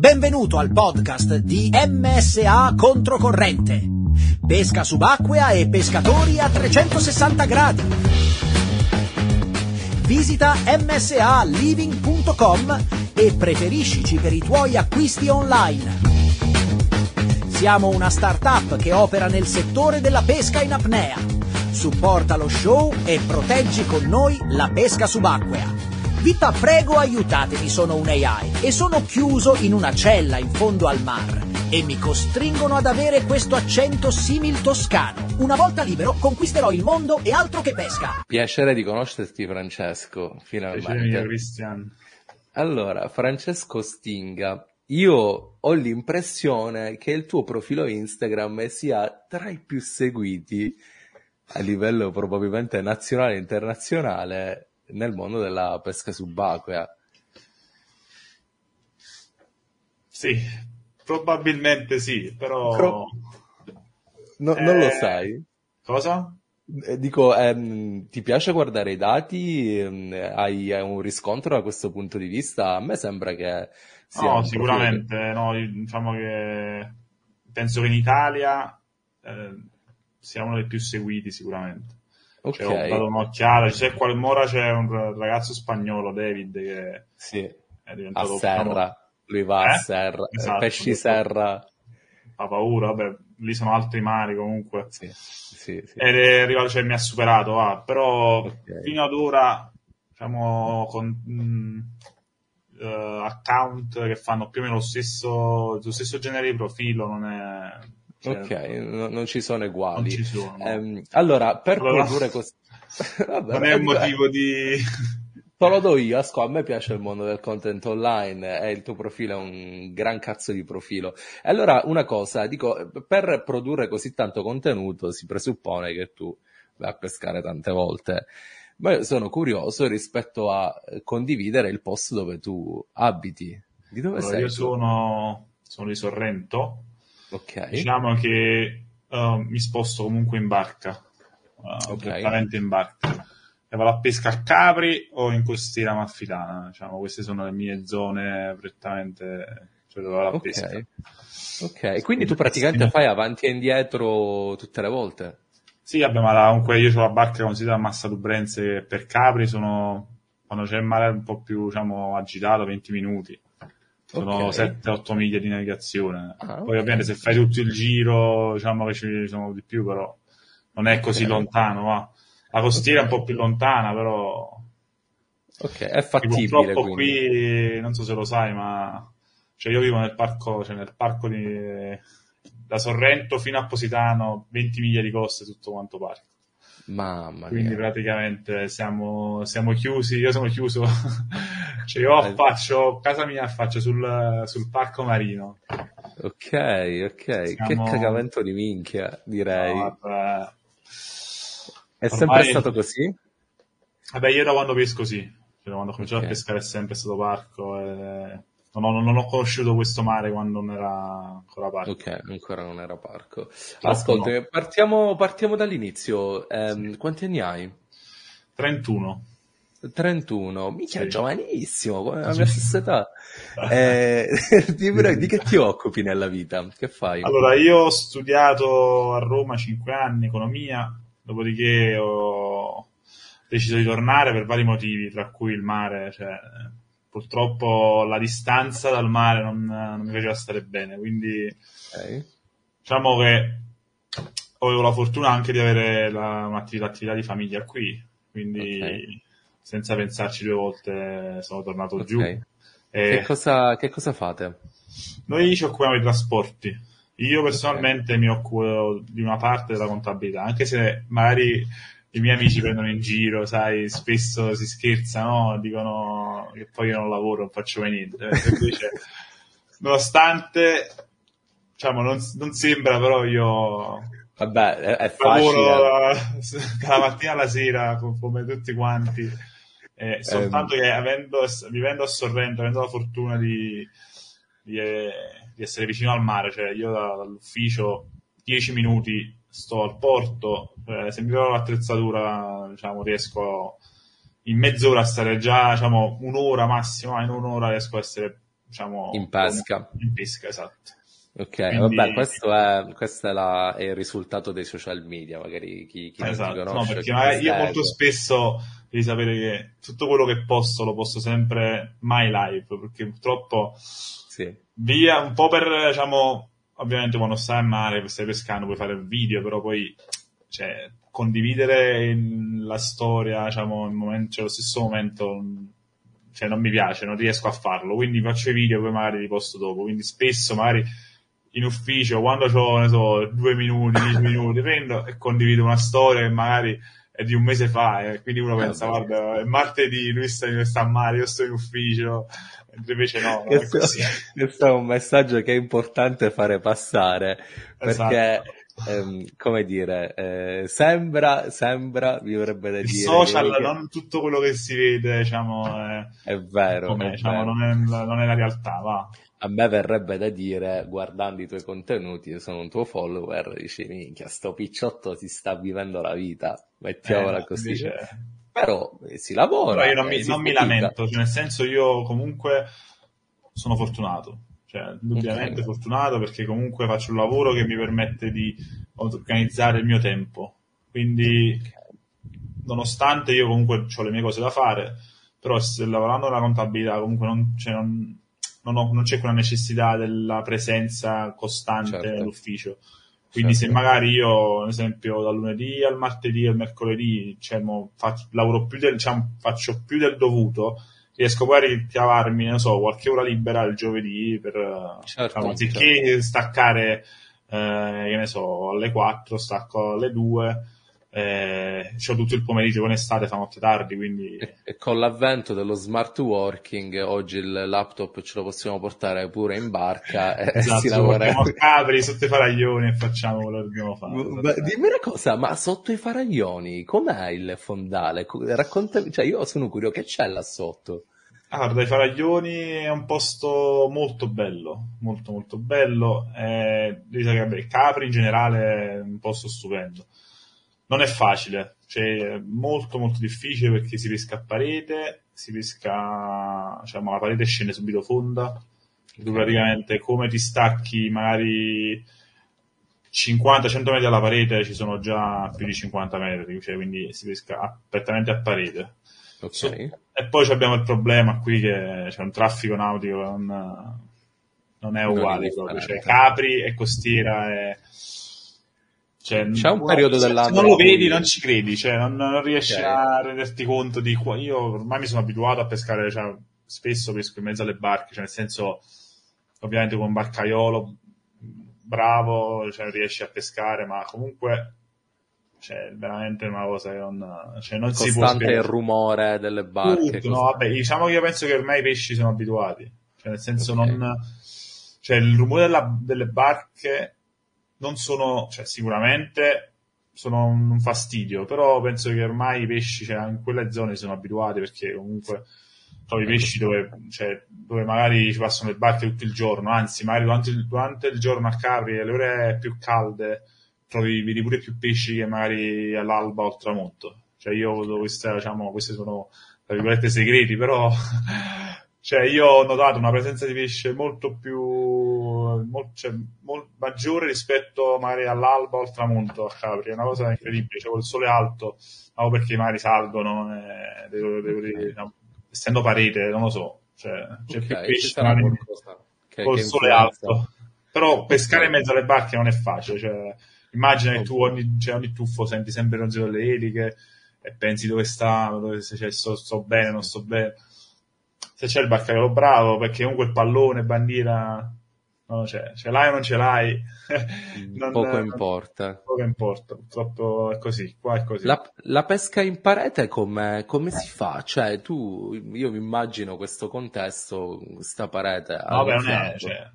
Benvenuto al podcast di MSA Controcorrente. Pesca subacquea e pescatori a 360 gradi. Visita msaliving.com e preferiscici per i tuoi acquisti online. Siamo una startup che opera nel settore della pesca in apnea. Supporta lo show e proteggi con noi la pesca subacquea. Vi prego aiutatemi, sono un AI e sono chiuso in una cella in fondo al mar e mi costringono ad avere questo accento simil toscano. Una volta libero conquisterò il mondo e altro che pesca. Piacere di conoscerti Francesco, finalmente. Piacere mio, Cristian. Allora, Francesco Stinga, io ho l'impressione che il tuo profilo Instagram sia tra i più seguiti a livello probabilmente nazionale e internazionale nel mondo della pesca subacquea. Sì, probabilmente sì, però... Pro... No, eh... Non lo sai? Cosa? Eh, dico, ehm, ti piace guardare i dati? Ehm, hai, hai, un riscontro da questo punto di vista? A me sembra che sia... No, sicuramente, profilo... no, diciamo che penso che in Italia eh, sia uno dei più seguiti sicuramente. Cioè, ho dato un'occhiata, c'è qual Mora c'è un ragazzo spagnolo, David, che sì. è diventato... A serra, lui va eh? a serra, esatto, pesci serra. Ha paura, vabbè, lì sono altri mari comunque. Sì, sì, sì. Ed è arrivato, cioè mi ha superato, ah, però okay. fino ad ora, diciamo, con mh, mm, eh, account che fanno più o meno lo stesso, lo stesso genere di profilo, non è Certo. Ok, no, non ci sono uguali. Non ci sono. Um, allora, per allora, produrre così... non è un motivo di... Te lo do io, Asco, a me piace il mondo del content online e il tuo profilo è un gran cazzo di profilo. E allora, una cosa, dico, per produrre così tanto contenuto si presuppone che tu vai a pescare tante volte. Ma io sono curioso rispetto a condividere il posto dove tu abiti. Di dove allora, sei? Io sono, sono di Sorrento, Ok. Diciamo che uh, mi sposto comunque in barca, uh, okay. in barca. E vado a pesca a Capri o in costiera amalfitana, diciamo, queste sono le mie zone prettamente, cioè dove vado a okay. pesca. Ok, quindi tu praticamente fai avanti e indietro tutte le volte? Sì, vabbè, ma comunque io ho la barca considerata Massa Lubrense per Capri, sono, quando c'è il mare un po' più, diciamo, agitato, 20 minuti sono okay. 7-8 miglia di navigazione. Ah, Poi okay. ovviamente se fai tutto il giro, diciamo che ci sono di più, però non è così okay. lontano. Ma la costiera è un po' più lontana, però... Ok, è fattibile. Purtroppo qui, non so se lo sai, ma cioè io vivo nel parco, cioè nel parco di... da Sorrento fino a Positano, 20 miglia di coste, tutto quanto parco. Mamma mia. Quindi praticamente siamo, siamo chiusi, io sono chiuso, cioè io eh. faccio, casa mia faccio sul, sul parco marino. Ok, ok, siamo... che cagamento di minchia, direi. No, è sempre stato così? Vabbè, io da quando pesco sì, cioè, da quando ho cominciato okay. a pescare è sempre stato parco e non ho, non ho, conosciuto questo mare quando non era ancora parco. Ok, ancora non era parco. Ascolta, no. partiamo, partiamo, dall'inizio. Eh, sì. Quanti anni hai? 31. 31, mica sì. giovanissimo, alla mia stessa età. Eh, di, di, che ti occupi nella vita? Che fai? Allora, io ho studiato a Roma 5 anni economia, dopodiché ho deciso di tornare per vari motivi, tra cui il mare, cioè purtroppo la distanza dal mare non, non mi faceva stare bene, quindi okay. diciamo che avevo la fortuna anche di avere la, un'attività attività di famiglia qui, quindi okay. senza pensarci due volte sono tornato okay. giù. E che, cosa, che cosa fate? Noi ci occupiamo di trasporti. Io personalmente mi occupo di una parte della contabilità, anche se magari i miei amici prendono in giro, sai, spesso si scherzano, dicono che poi io non lavoro, non faccio mai niente. Invece, nonostante, diciamo, non, non, sembra, però io Vabbè, è, è lavoro dalla mattina alla sera come tutti quanti. Eh, soltanto eh, che avendo, vivendo a Sorrento, avendo la fortuna di, di, eh, di essere vicino al mare, cioè io dall'ufficio 10 minuti sto al porto, eh, se mi trovo l'attrezzatura, diciamo, riesco in mezz'ora a stare già, diciamo, un'ora massimo, in un'ora riesco a essere diciamo, in pesca. In pesca, esatto. Ok, Quindi... vabbè, questo, è, questo è, la, è, il risultato dei social media, magari chi, chi esatto. non conosce. No, perché io molto spesso devi sapere che tutto quello che posto lo posto sempre mai live, perché purtroppo sì. via un po' per, diciamo, ovviamente quando stai a mare, stai pescando, puoi fare video, però poi, cioè, condividere la storia, diciamo, momento, cioè, lo stesso momento, cioè, non mi piace, non riesco a farlo, quindi faccio i video, poi magari li posto dopo, quindi spesso magari in ufficio, quando ho, ne so, due minuti, dieci minuti, prendo e condivido una storia che magari è di un mese fa, e quindi uno eh, pensa, guarda, è martedì, lui sta, sta male, io sto in ufficio, invece no, questo, questo, è un messaggio che è importante fare passare, esatto. perché... Ehm, come dire, eh, sembra, sembra, mi vorrebbe da dire. social, che... non tutto quello che si vede, diciamo, è, è vero. È diciamo, vero. Non, è, non, è, la realtà, va a me verrebbe da dire, guardando i tuoi contenuti, io sono un tuo follower, dici, minchia, sto picciotto si sta vivendo la vita, mettiamola eh, così. Invece... Però eh, si lavora. Però io non, mi, non mi lamento, cioè, nel senso io comunque sono fortunato, cioè indubbiamente okay. fortunato perché comunque faccio un lavoro che mi permette di organizzare il mio tempo. Quindi, nonostante io comunque ho le mie cose da fare, però se lavorando nella contabilità comunque non, cioè non non, ho, non c'è quella necessità della presenza costante certo. nell'ufficio. Quindi certo. se magari io, ad esempio, dal lunedì al martedì al mercoledì diciamo, faccio, lavoro più del, diciamo, faccio più del dovuto, riesco poi a ricavarmi, non so, qualche ora libera il giovedì per, certo, diciamo, anziché certo. staccare, eh, che ne so, alle 4, stacco alle 2, eh, c'ho tutto il pomeriggio con estate, fa notte tardi, quindi... E, e, con l'avvento dello smart working, oggi il laptop ce lo possiamo portare pure in barca e esatto, si lavora... capri sotto i faraglioni e facciamo quello che dobbiamo fare. Ma, dimmi una cosa, ma sotto i faraglioni, com'è il fondale? Raccontami, cioè io sono curioso, che c'è là sotto? Ah, guarda, i Faraglioni è un posto molto bello, molto molto bello. Eh, Capri in generale è un posto stupendo non è facile, cioè molto molto difficile perché si pesca a parete, si pesca, diciamo, la parete scende subito fonda, tu praticamente come ti stacchi magari 50-100 metri dalla parete ci sono già più di 50 metri, cioè quindi si pesca prettamente a parete. Okay. So, e poi abbiamo il problema qui che c'è un traffico nautico non, non è uguale non proprio, cioè Capri e costiera è cioè, C'è un periodo dell'anno. Se non lo vedi, non ci credi, cioè, non, non riesci okay. a renderti conto di qua. Io ormai mi sono abituato a pescare, cioè, spesso pesco in mezzo alle barche, cioè, nel senso, ovviamente con un barcaiolo bravo, cioè, riesci a pescare, ma comunque cioè, veramente una cosa che non, cioè, non si può spiegare. il rumore delle barche. Tutto, no, vabbè, diciamo che io penso che ormai i pesci sono abituati, cioè, nel senso okay. non, cioè, il rumore della, delle barche non sono, cioè sicuramente sono un fastidio, però penso che ormai i pesci cioè, in quelle zone sono abituati perché comunque trovi pesci dove, cioè, dove magari ci passano le barche tutto il giorno, anzi magari durante il, durante il giorno a Capri, alle ore più calde, trovi vedi pure più pesci che magari all'alba o al tramonto. Cioè io queste, diciamo, questi sono, tra virgolette, segreti, però cioè io ho notato una presenza di pesce molto più molto, cioè, molto maggiore rispetto magari all'alba o al tramonto a Capri è una cosa incredibile cioè col sole alto no, perché i mari salgono eh, devo, devo dire, diciamo, essendo parete non lo so cioè, c'è okay, più pesce magari, che, col che sole alto. Però pescare in mezzo alle barche non è facile cioè, immagina che tu ogni, cioè, ogni tuffo senti sempre il ronzio delle eliche e pensi dove sta, dove, se cioè, sto, sto bene, non sto bene. Se c'è il baccaiolo bravo, perché comunque il pallone, bandiera, no, c'è, ce l'hai o non ce l'hai. non, poco non, importa. Poco importa, purtroppo è così, qua è così. La, la pesca in parete come, come si fa? Cioè, tu, io mi immagino questo contesto, questa parete. No, beh, non è, cioè,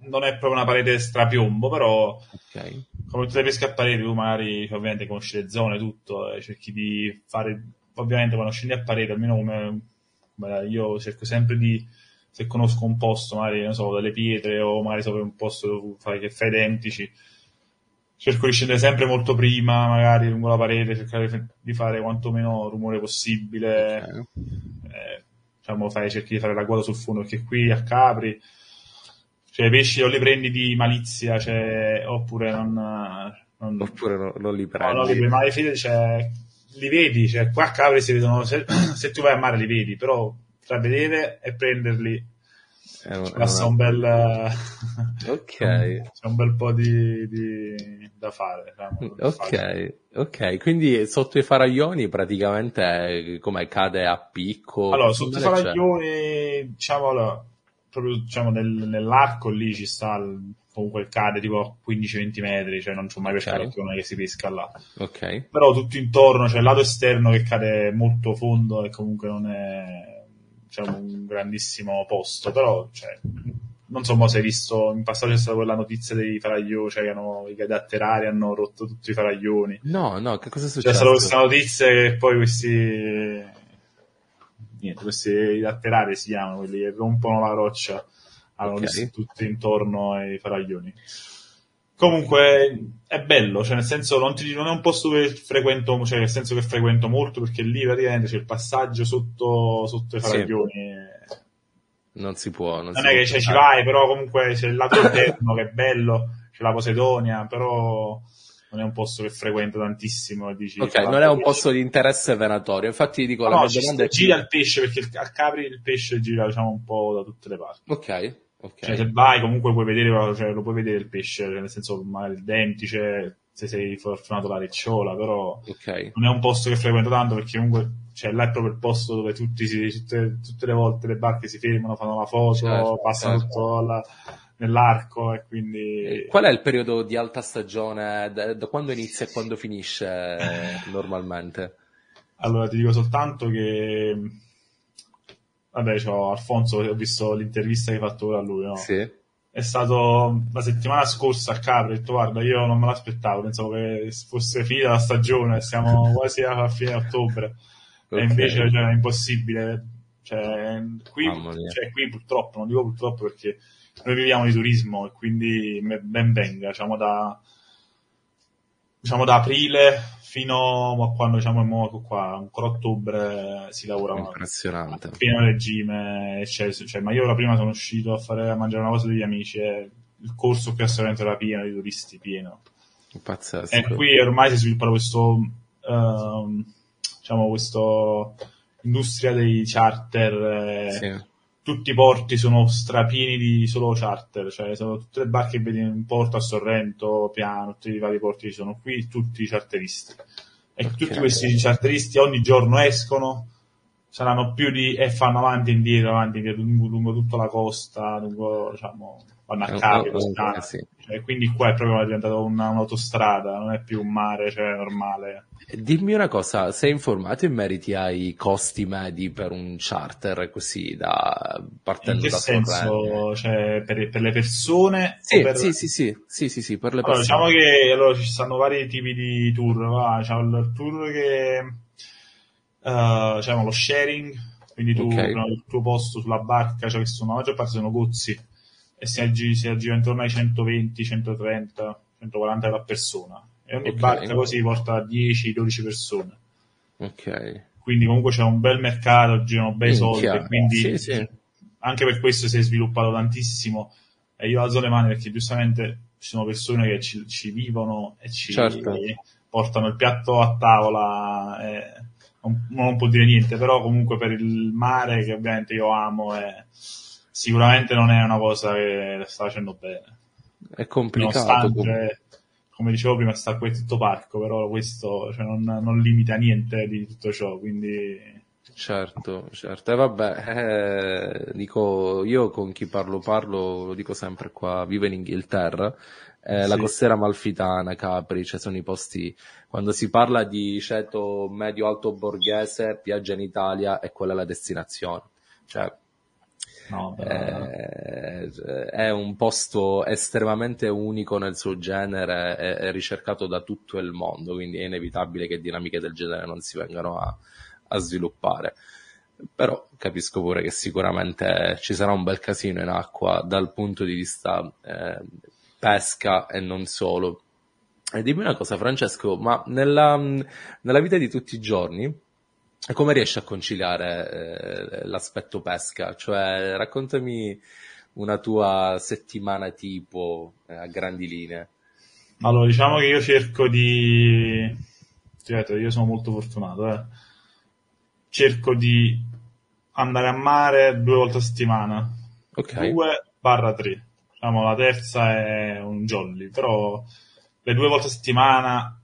non è proprio una parete strapiombo, però okay. come tutte le pesche a parete, tu magari ovviamente conosci le zone, tutto, cerchi di fare, ovviamente quando scendi a parete, almeno come Beh, io cerco sempre di, se conosco un posto, magari, non so, delle pietre o magari so un posto dove fai, che fai identici, cerco di scendere sempre molto prima, magari lungo la parete, cercare di fare quanto meno rumore possibile. Okay. Eh, diciamo, fai, cerchi di fare l'agguato sul fondo, perché qui a Capri, cioè, i pesci o li prendi di malizia, cioè, oppure non, non, Oppure no- non li prendi. No, no, li, ma le fede, cioè, li vedi, cioè, qua a Capri si vedono, se, se tu vai a mare li vedi, però tra vedere e prenderli È un- passa una- un bel, Ok. c'è un bel po' di, di- da fare. fare. Ok, ok, quindi sotto i faraglioni praticamente come cade a picco? Allora, sotto i Come c'è? faraglioni, diciamo, allora, proprio diciamo, nel- nell'arco lì ci sta il- comunque cade tipo 15-20 metri, cioè non c'ho mai Ok. pescato perché non è che si pesca là. Ok, Però tutto intorno, c'è il lato esterno che cade molto fondo e comunque non è diciamo, un grandissimo posto, però cioè, non so mo se hai visto, in passato c'è stata quella notizia dei faraglioni, cioè che hanno, i gadatterari hanno rotto tutti i faraglioni. no, no, che cosa è C'è successo? stata questa notizia che poi questi niente, questi latterari si chiamano, quelli che rompono la roccia, hanno Ok. messo tutti intorno ai faraglioni. Comunque è bello, cioè nel senso non, ti- non è un posto che frequento, cioè nel senso che frequento molto perché lì praticamente c'è il passaggio sotto, sotto i Sì. faraglioni. Non si può, non, Non si è può che cioè, ci toccare. vai, però comunque c'è il lato interno che è bello, c'è la Posidonia, però non è un posto che frequento tantissimo. Dici, Ok, "Guarda, non è un pesce". posto di interesse venatorio, infatti dico la No, mia ci domanda è gira il pesce perché il- a Capri il pesce gira diciamo un po' da tutte le parti. Ok, ok. Cioè, se vai comunque puoi vedere, cioè, lo puoi vedere il pesce, cioè, nel senso magari il dentice, se sei fortunato la ricciola, però Ok, non è un posto che frequento tanto perché comunque cioè, là è proprio il posto dove tutti si, tutte, tutte le volte le barche si fermano, fanno la foto, Certo, passano certo. tutto alla- nell'arco e quindi... Eh, Qual è il periodo di alta stagione? Da, da quando inizia e quando finisce normalmente? Allora ti dico soltanto che... Vabbè, c'ho Alfonso, ho visto l'intervista che hai fatto ora a lui, no? Sì. È stato la settimana scorsa a Capri, ho detto guarda io non me l'aspettavo, pensavo che fosse finita la stagione, siamo quasi a fine ottobre Ok. e invece cioè, è impossibile. Cioè, qui, cioè, qui purtroppo, non dico purtroppo perché noi viviamo di turismo e quindi ben venga, diciamo da, diciamo da aprile fino a quando diciamo mo- qua, ancora ottobre si lavora Impressionante. a pieno regime, cioè, cioè, ma io ora prima sono uscito a fare a mangiare una cosa degli amici e il corso qui a Sorrento era pieno di turisti, pieno. Pazzesco. E qui ormai si sviluppa questo, ehm, diciamo, questo industria dei charter, eh, Sì. Tutti i porti sono strapieni di solo charter, cioè sono tutte le barche che vedi in porto a Sorrento, Piano, tutti i vari porti che sono qui, tutti charteristi. E Ok. tutti questi charteristi ogni giorno escono, saranno più di, e fanno avanti e indietro, avanti e indietro, lungo, lungo tutta la costa, lungo, diciamo, vanno a eh, Toscana. eh, sì. Cioè, quindi qua è proprio diventato una- un'autostrada, non è più un mare, cioè normale. Dimmi una cosa, sei informato in meriti ai costi medi per un charter così da In partendo che da senso? Cioè, per, per le persone? Sì, per... sì, sì, sì, sì, sì, sì, per le Allora, persone. diciamo che allora, ci stanno vari tipi di tour. Va? C'è il tour che eh, diciamo lo sharing, quindi tu Ok. prendi il tuo posto sulla barca, cioè che sono, la maggior parte sono gozzi e si aggira, si aggira intorno ai 120, 130, 140 euro a persona. E ogni Ok. barca così porta 10-12 persone. Ok. Quindi comunque c'è un bel mercato, girano bei soldi, quindi Sì, sì. anche per questo si è sviluppato tantissimo. E io alzo le mani perché giustamente ci sono persone che ci, ci vivono e ci Certo. portano il piatto a tavola. E non, non può dire niente, però comunque per il mare, che ovviamente io amo, e sicuramente non è una cosa che sta facendo bene. È complicato. Nonostante, come dicevo prima, sta qui tutto parco, però questo cioè, non, non limita niente di tutto ciò, quindi Certo, certo. E vabbè, eh, dico, io con chi parlo parlo, lo dico sempre qua, vivo in Inghilterra, eh, la Sì. costiera malfitana, Capri, cioè sono i posti, quando si parla di ceto medio-alto borghese, viaggia in Italia e quella è la destinazione. Cioè, no, eh, è un posto estremamente unico nel suo genere, è, è ricercato da tutto il mondo, quindi è inevitabile che dinamiche del genere non si vengano a, a sviluppare. Però capisco pure che sicuramente ci sarà un bel casino in acqua dal punto di vista eh, pesca e non solo. E dimmi una cosa, Francesco, ma nella, nella vita di tutti i giorni, come riesci a conciliare eh, l'aspetto pesca? Cioè, raccontami una tua settimana tipo eh, a grandi linee. Allora, diciamo che io cerco di... Certo, io sono molto fortunato, eh. Cerco di andare a mare due volte a settimana. Ok. 2 barra 3. Diciamo, la terza è un jolly, però le due volte a settimana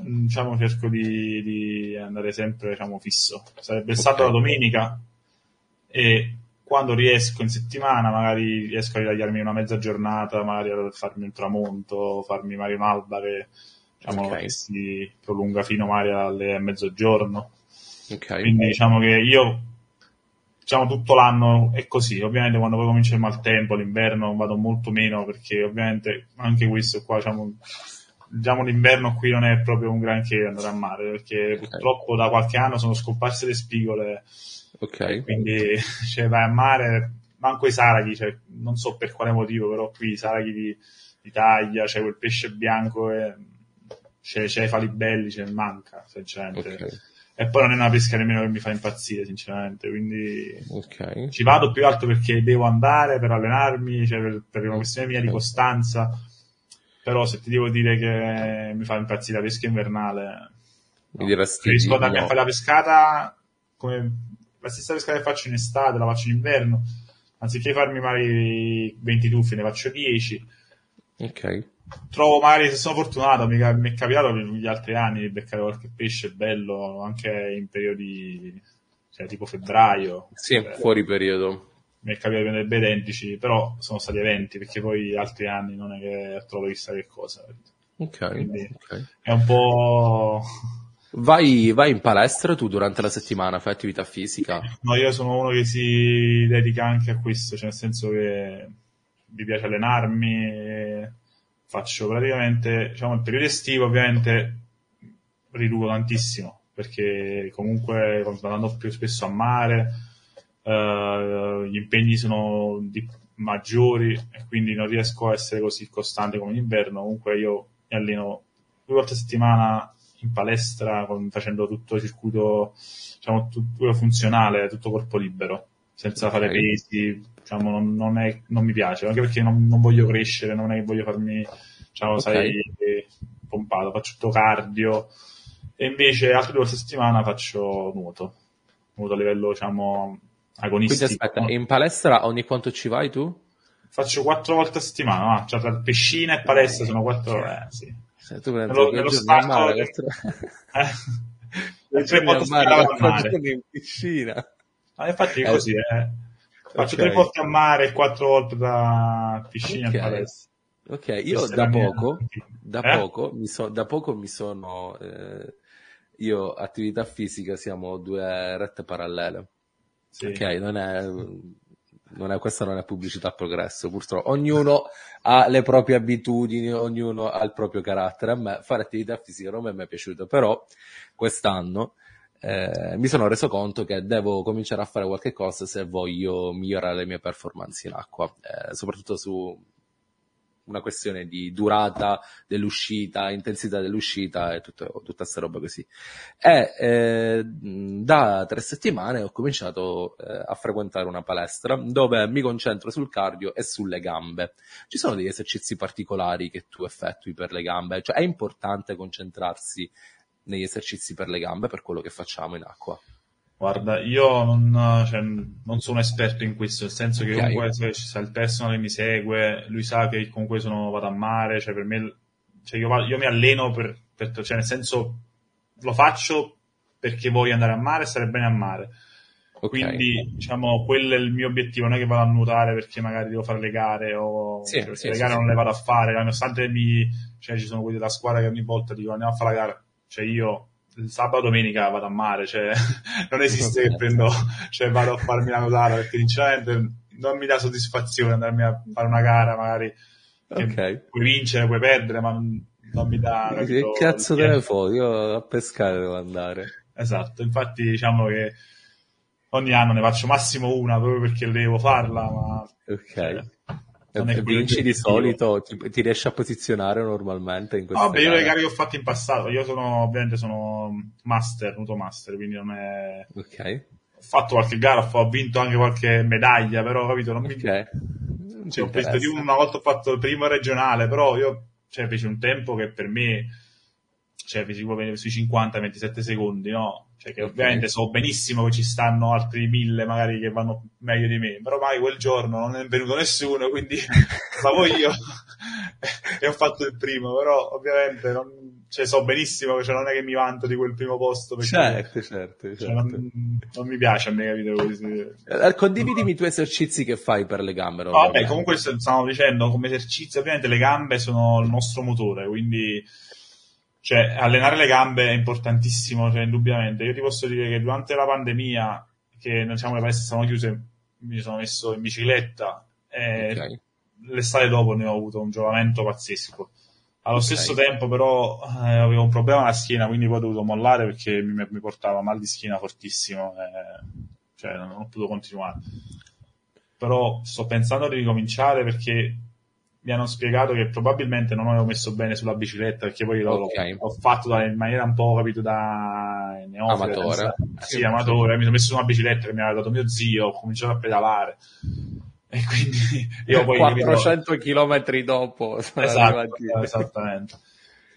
mm, diciamo cerco di, di andare sempre diciamo fisso sarebbe Ok. stata la domenica e quando riesco in settimana magari riesco a ritagliarmi una mezza giornata magari a farmi un tramonto farmi magari un'alba che diciamo Ok. che si prolunga fino magari alle mezzogiorno Ok. quindi diciamo che io diciamo tutto l'anno è così ovviamente quando poi comincia il maltempo l'inverno vado molto meno perché ovviamente anche questo qua diciamo, diciamo l'inverno qui non è proprio un granché andare a mare perché Ok. purtroppo da qualche anno sono scomparse le spigole Ok. quindi cioè, vai a mare manco i saraghi cioè, non so per quale motivo però qui i saraghi di, di taglia c'è quel pesce bianco e c'è, c'è i falibelli ce ne manca sinceramente Ok. E poi non è una pesca nemmeno che mi fa impazzire, sinceramente. Quindi Ok. ci vado più alto perché devo andare per allenarmi, cioè per, per una questione mia di costanza. Però se ti devo dire che mi fa impazzire la pesca invernale, Mi diresti preferisco di andarmi a no. fare la pescata come la stessa pescata che faccio in estate, la faccio in inverno. Anziché farmi magari 20 tuffi, ne faccio 10. Ok. Trovo magari se sono fortunato, mi, è capitato negli altri anni di beccare qualche pesce bello anche in periodi cioè tipo febbraio. Sì, Eh, fuori periodo. Mi è capitato di prendere bei identici, però sono stati eventi perché poi altri anni non è che trovo chissà che cosa. Ok. Quindi- ok. È un po'. Vai, vai in palestra tu durante la settimana, fai attività fisica? No, io sono uno che si dedica anche a questo, cioè nel senso che mi piace allenarmi, faccio praticamente, diciamo, il periodo estivo ovviamente riduco tantissimo, perché comunque andando più spesso a mare, eh, gli impegni sono di- maggiori e quindi non riesco a essere così costante come in inverno, comunque io mi alleno due volte a settimana in palestra con- facendo tutto il circuito diciamo, tutto funzionale, tutto corpo libero, senza fare pesi, diciamo, non, non è- non mi piace, anche perché non, non voglio crescere, non è che voglio farmi, diciamo, Ok. sai, pompato, faccio tutto cardio, e invece altre due volte a settimana faccio nuoto, nuoto a livello, diciamo, Quindi agonistico. aspetta, in palestra ogni quanto ci vai tu? Faccio quattro volte a settimana, ma cioè tra piscina e palestra sono quattro, eh, sì. Se tu prendi Nello- nello starto- mare, Eh, tre volte a settimana in piscina. Ah, infatti è Eh, così, eh. Faccio ok. tre volte a mare e quattro volte da piscina Ok. e palestra. Ok, io da poco, da Eh? poco, mi so- da poco mi sono, eh, io attività fisica siamo due rette parallele. Sì. Ok, non è, non è, questa non è pubblicità progresso, purtroppo. Ognuno ha le proprie abitudini, ognuno ha il proprio carattere. A me fare attività fisica non mi è mai piaciuto, però quest'anno eh, mi sono reso conto che devo cominciare a fare qualche cosa se voglio migliorare le mie performance in acqua, eh, soprattutto su una questione di durata dell'uscita, intensità dell'uscita e tutto, tutta questa roba così. E eh, da tre settimane ho cominciato eh, a frequentare una palestra dove mi concentro sul cardio e sulle gambe. Ci sono degli esercizi particolari che tu effettui per le gambe? Cioè è importante concentrarsi negli esercizi per le gambe per quello che facciamo in acqua? Guarda, io non, cioè, non sono esperto in questo, nel senso che Ok. comunque se sta il personal che mi segue, lui sa che comunque sono, vado a mare, cioè per me, cioè io, io mi alleno per, per- cioè nel senso lo faccio perché voglio andare a mare e stare bene a mare. Ok. Quindi, diciamo, quello è il mio obiettivo, non è che vado a nuotare perché magari devo fare le gare o Sì, cioè, sì, le sì, gare non le vado a fare, nonostante mi, cioè, ci sono quelli della squadra che ogni volta dicono andiamo a fare la gara, cioè io sabato domenica vado a mare, cioè non esiste che prendo, cioè vado a farmi la nuotata perché sinceramente non mi dà soddisfazione andarmi a fare una gara magari che Ok. puoi vincere, puoi perdere, ma non, mi dà Che cazzo te ne fai? Io a pescare devo andare. Esatto, infatti diciamo che ogni anno ne faccio massimo una proprio perché devo farla, ma Ok. cioè, vinci di solito, ti, ti, riesci a posizionare normalmente in queste Vabbè, io le gare che ho fatto in passato, io sono ovviamente sono master, nudo master, quindi non è... Ok. Ho fatto qualche gara, ho vinto anche qualche medaglia, però capito, non mi... Ok. Cioè, ho visto di una volta ho fatto il primo regionale, però io, cioè, feci un tempo che per me, cioè, feci sui 50-27 secondi, no? Cioè che ovviamente so benissimo che ci stanno altri mille magari che vanno meglio di me, però mai quel giorno non è venuto nessuno, quindi stavo io e ho fatto il primo, però ovviamente non, cioè, so benissimo che cioè, non è che mi vanto di quel primo posto. Perché, certo, certo. certo. Cioè, non, non, mi piace a me, capito? Così. Eh, condividimi i tuoi esercizi che fai per le gambe. No, vabbè, comunque stavo dicendo, come esercizi, ovviamente le gambe sono il nostro motore, quindi cioè, allenare le gambe è importantissimo, cioè, indubbiamente. Io ti posso dire che durante la pandemia, che diciamo, le palestre stavano chiuse, mi sono messo in bicicletta e okay. l'estate dopo ne ho avuto un giovamento pazzesco. Allo okay. stesso tempo, però, eh, avevo un problema alla schiena, quindi poi ho dovuto mollare perché mi, mi portava mal di schiena fortissimo, eh, cioè non ho potuto continuare. Però sto pensando di ricominciare perché mi hanno spiegato che probabilmente non avevo messo bene sulla bicicletta perché poi okay. l'ho, fatto in maniera un po' capito da neofita, amatore. sì, amatore. Mi sono messo su una bicicletta che mi aveva dato mio zio ho cominciato a pedalare. E quindi io poi 400 km dopo esatto, esattamente.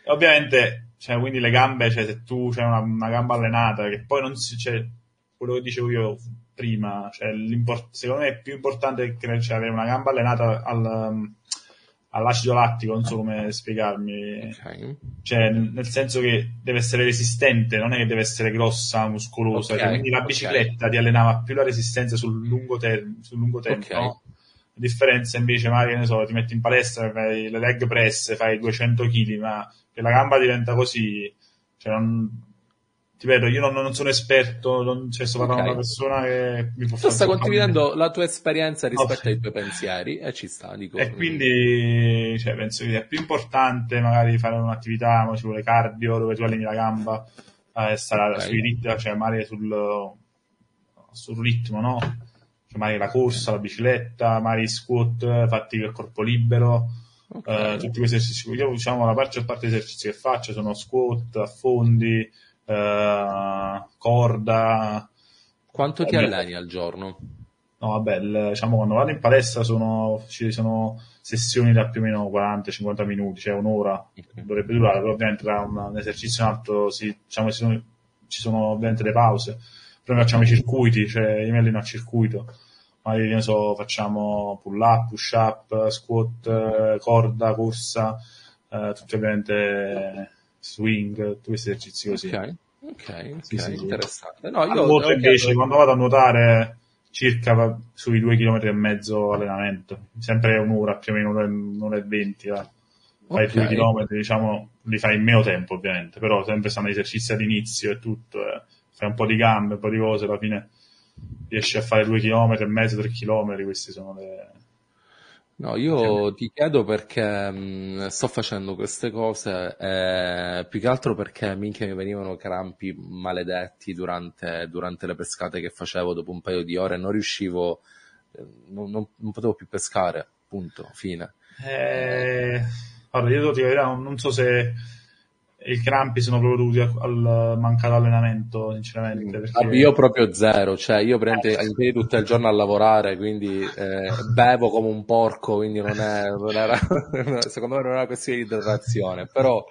E ovviamente cioè, quindi le gambe cioè, se tu c'hai una, una, gamba allenata che poi non si cioè, quello che dicevo io prima cioè, secondo me è più importante che, cioè, avere una gamba allenata al all'acido lattico, non so come spiegarmi. Okay. Cioè, nel senso che deve essere resistente, non è che deve essere grossa, muscolosa. Okay. Quindi la bicicletta okay. ti allenava più la resistenza sul lungo, ter- sul lungo tempo. No? La differenza invece, magari, ne so, ti metti in palestra, fai le leg press, fai 200 kg, ma che la gamba diventa così, cioè non, ti vedo, io non, non sono esperto, non, cioè, sto parlando okay. una persona che mi può fare. Tu stai condividendo la tua esperienza rispetto okay. ai tuoi pensieri e ci sta, dico. E quindi, cioè, penso che è più importante magari fare un'attività, ci vuole cardio, dove tu alleni la gamba, eh, stare okay. sui ritmi, cioè magari sul, sul ritmo, no? Cioè, magari la corsa, la bicicletta, magari squat fatti per corpo libero. Okay. Eh, tutti questi esercizi. Io, diciamo, la parte, parte degli esercizi che faccio sono squat, affondi, eh, corda. Quanto ti alleni al giorno? No, vabbè, il, diciamo quando vado in palestra sono, ci sono sessioni da più o meno 40-50 minuti, cioè un'ora okay. dovrebbe durare, però ovviamente tra un, un esercizio e un altro si, diciamo, ci, sono, ci sono ovviamente le pause, però facciamo i circuiti, cioè io mi alleno a circuito, magari ne so, facciamo pull up, push up, squat, corda, corsa, eh, tutti ovviamente swing, questi esercizi così. Ok, ok, sì, sì, interessante. No, io nuoto invece okay. quando vado a nuotare circa sui due chilometri e mezzo allenamento, sempre un'ora, più o meno un'ora e venti. Va. Fai okay. due chilometri, diciamo, li fai in meno tempo ovviamente, però sempre stanno esercizi all'inizio e tutto, eh. fai un po' di gambe, un po' di cose, alla fine riesci a fare due chilometri e mezzo, tre chilometri, questi sono le, No, io ti chiedo perché mh, sto facendo queste cose, eh, più che altro perché minchia mi venivano crampi maledetti durante, durante, le pescate che facevo dopo un paio di ore, non riuscivo, eh, non, non, non potevo più pescare, punto, fine. Eh, allora, io ti dirò, non so se i crampi sono proprio dovuti al, mancato allenamento, sinceramente. Mm. Perché... Io proprio zero, cioè io prendo eh. tutto il giorno a lavorare, quindi eh, bevo come un porco, quindi non, è, non era, secondo me non è una questione di idratazione, però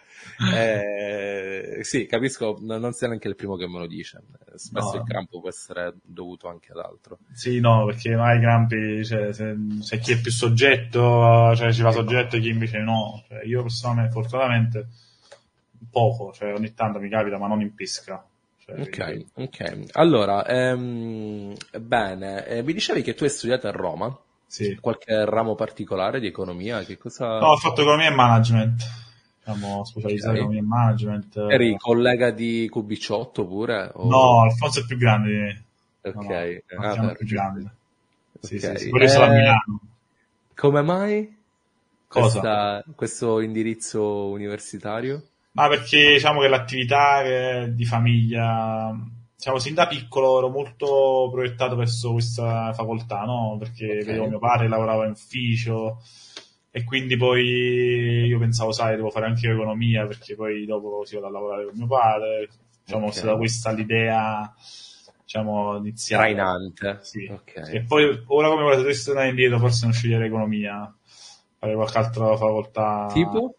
eh, sì, capisco, non sei neanche il primo che me lo dice, spesso no. il crampo può essere dovuto anche ad altro. Sì, no, perché mai i crampi, cioè, se, se, chi è più soggetto, cioè ci va soggetto e chi invece no, cioè, io personalmente, fortunatamente poco, cioè ogni tanto mi capita, ma non in pesca. Cioè, ok, quindi... ok. Allora, ehm, bene, eh, mi dicevi che tu hai studiato a Roma? Sì. Qualche ramo particolare di economia? Che cosa... No, ho fatto economia e management. Siamo specializzati in economia e management. Eri collega di QB18 pure? O... No, Alfonso è più grande. Ok. No, no, ah, più grande. Sì, okay. sì, sì. Eh... a Milano. Come mai? Cosa? Questa, questo indirizzo universitario? Ma perché diciamo che l'attività di famiglia diciamo, sin da piccolo ero molto proiettato verso questa facoltà, no? Perché Ok. vedevo mio padre lavorava in ufficio e quindi poi io pensavo, sai, devo fare anche io economia perché poi dopo si vado a lavorare con mio padre. Diciamo, Ok. è stata questa l'idea, diciamo, iniziale. Trainante. Sì. Ok. E poi, ora come se dovessi tornare indietro, forse non scegliere economia, fare qualche altra facoltà. Tipo?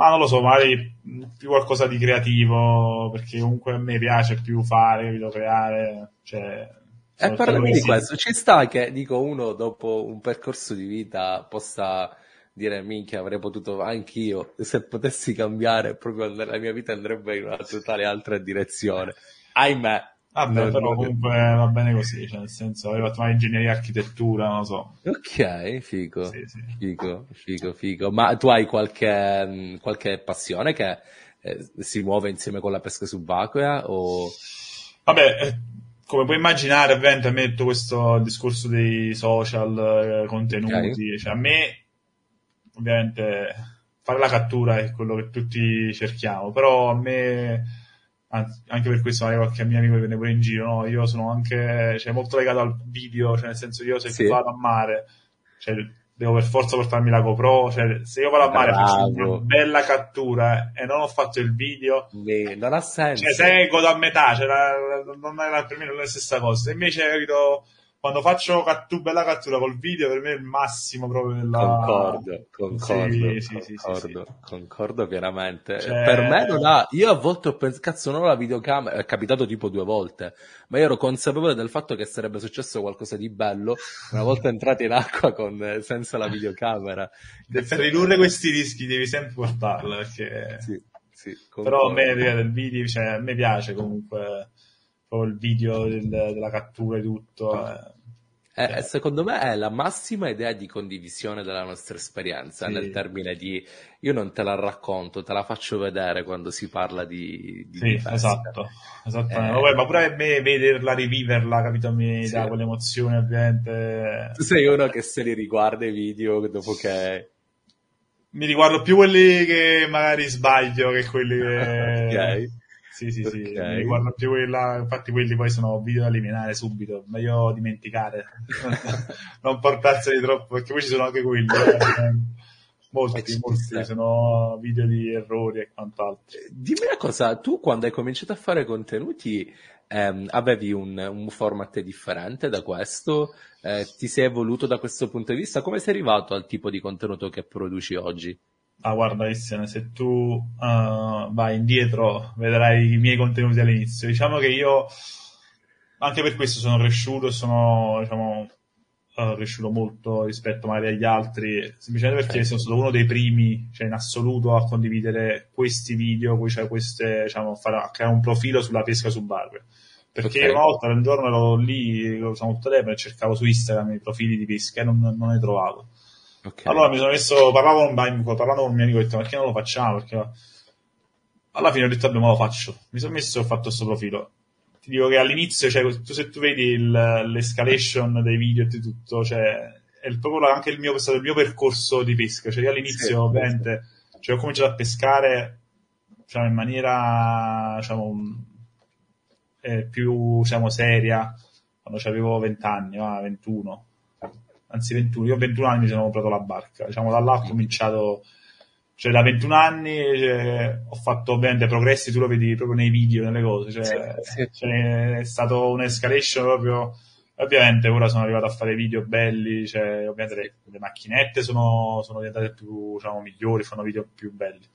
Ma non lo so, magari più qualcosa di creativo, perché comunque a me piace più fare, capito, creare, cioè... E sono parlami di questo, ci sta che dico uno dopo un percorso di vita possa dire minchia avrei potuto anch'io, se potessi cambiare proprio la mia vita andrebbe in una totale altra direzione. Ahimè. Vabbè, Non- però comunque va bene così, cioè nel senso, avevo fatto ingegneria architettura, non lo so. Ok, figo, Sì, sì. figo, figo, figo. Ma tu hai qualche, mh, qualche passione che eh, si muove insieme con la pesca subacquea o... Vabbè, eh, come puoi immaginare, ovviamente a me tutto questo discorso dei social, eh, contenuti, cioè a me ovviamente fare la cattura è quello che tutti cerchiamo, però a me, anzi, anche per questo magari qualche mio amico mi prende pure in giro, no? Io sono anche cioè, molto legato al video, cioè nel senso io se Sì. vado a mare, cioè, devo per forza portarmi la GoPro, cioè se io vado a mare faccio una bella cattura e non ho fatto il video, Beh, Non ha senso. cioè, che godo a metà, cioè, la- non è la, per me non è la stessa cosa. Se invece, capito, quando faccio cattu- bella cattura col video, per me è il massimo proprio della... Concordo, concordo, Sì, sì, sì, concordo, sì. concordo pienamente. Cioè- Per me non ha, io a volte ho pensato, cazzo non ho la videocamera, è capitato tipo due volte, ma io ero consapevole del fatto che sarebbe successo qualcosa di bello una volta entrati in acqua con, eh, senza la videocamera. Per ridurre questi rischi devi sempre portarla, perché... Sì, sì, Però a concordo. me del video, cioè, a me piace comunque proprio il video del- della cattura e tutto. eh. Eh, eh, secondo me è la massima idea di condivisione della nostra esperienza, Sì. nel termine di io non te la racconto, te la faccio vedere quando si parla di, di Sì, esatto, esattamente. Eh. Vabbè, ma pure a me vederla, riviverla, capito? Mi Sì. dà quell'emozione, ovviamente. Tu sei uno che se li riguarda i video dopo che... Mi riguardo più quelli che magari sbaglio che quelli che... Ok. Sì, sì, sì, Ok. mi riguardo più quella, infatti quelli poi sono video da eliminare subito, meglio dimenticare, non portarseli troppo, perché poi ci sono anche quelli, eh. molti, Eh, molti, sono video di errori e quant'altro. Dimmi una cosa, tu quando hai cominciato a fare contenuti ehm, avevi un, un format differente da questo? Eh, ti sei evoluto da questo punto di vista? Come sei arrivato al tipo di contenuto che produci oggi? Ah, guarda, Cristian, se tu eh, vai indietro vedrai i miei contenuti all'inizio. Diciamo che io, anche per questo sono cresciuto e sono, diciamo, eh, cresciuto molto rispetto magari agli altri, semplicemente perché Ok. sono stato uno dei primi, cioè in assoluto, a condividere questi video, poi cioè queste, diciamo, fare, a creare un profilo sulla pesca subacquea. Perché Ok. una volta, un giorno ero lì, usavo il telefono e cercavo su Instagram i profili di pesca e non, non ne trovavo. Ok. Allora mi sono messo, parlavo con, amico- parlando con un mio amico, ho detto, ma perché non lo facciamo? Perché alla fine ho detto, vabbè, ma lo faccio. Mi sono messo e ho fatto questo profilo. Ti dico che all'inizio, cioè, tu, se tu vedi il- l'escalation dei video e di tutto, cioè, è proprio anche il mio, è stato il mio percorso di pesca. Cioè, io all'inizio, Sì, ovviamente, cioè, ho cominciato a pescare, diciamo, in maniera, diciamo, eh, più, diciamo, seria, quando avevo 20 anni, ah, 21 anzi 21, io a 21 anni mi sono comprato la barca, diciamo da là ho cominciato, cioè da 21 anni cioè, ho fatto ovviamente progressi, tu lo vedi proprio nei video, nelle cose, cioè, Sì, sì. cioè, è stato un'escalation proprio, ovviamente ora sono arrivato a fare video belli, cioè ovviamente le, le macchinette sono, sono diventate più, diciamo, migliori, fanno video più belli.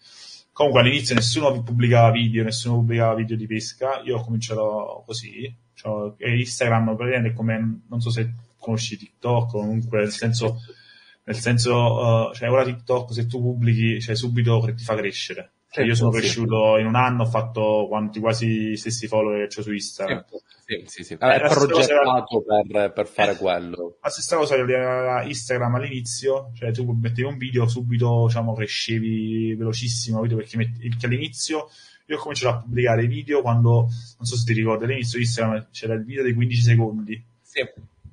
Comunque all'inizio nessuno pubblicava video, nessuno pubblicava video di pesca, io ho cominciato così, cioè, Instagram praticamente come, non so se conosci TikTok, comunque nel senso, nel senso, uh, cioè ora TikTok se tu pubblichi, cioè subito ti fa crescere. Cioè, io sono Sì. cresciuto in un anno, ho fatto quanti quasi gli stessi follower che ho su Instagram. Sì, sì, sì. Eh, È stessa cosa progettato per, per fare Eh. quello. La stessa cosa era Instagram all'inizio, cioè tu mettevi un video, subito diciamo, crescevi velocissimo, capito? perché, metti- perché all'inizio io ho cominciato a pubblicare video quando, non so se ti ricordi, all'inizio Instagram c'era il video dei 15 secondi, Sì,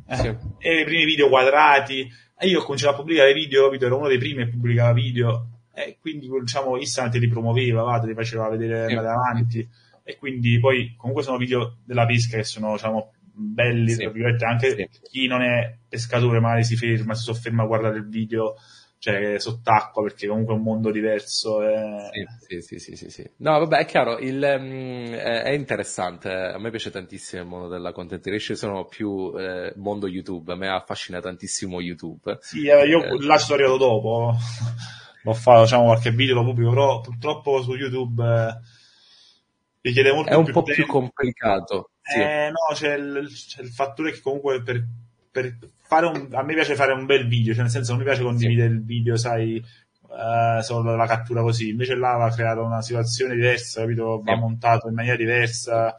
eh, sì. e i primi video quadrati, e io ho cominciato a pubblicare video, capito? ero uno dei primi che pubblicava video, e quindi diciamo Instagram te li promuoveva, va, te li faceva vedere Sì. andare avanti, e quindi poi comunque sono video della pesca che sono diciamo belli, Sì. tra virgolette, anche chi non è pescatore magari si ferma, si sofferma a guardare il video, cioè sott'acqua, perché comunque è un mondo diverso. eh. Sì, sì, sì, sì, sì. No, vabbè, è chiaro, il, mm, è interessante, a me piace tantissimo il mondo della content creation, sono più eh, mondo YouTube, a me affascina tantissimo YouTube. Sì, eh, io Eh. là ci sono arrivato dopo, l'ho fatto, diciamo, qualche video lo pubblico, però purtroppo su YouTube eh, richiede molto È un più po' più tempo. complicato, sì. Eh, no, c'è il, c'è il fattore che comunque per, per un, a me piace fare un bel video, cioè nel senso non mi piace condividere il video, sai, eh, solo la cattura così, invece là va creato una situazione diversa, capito? Va Sì. montato in maniera diversa.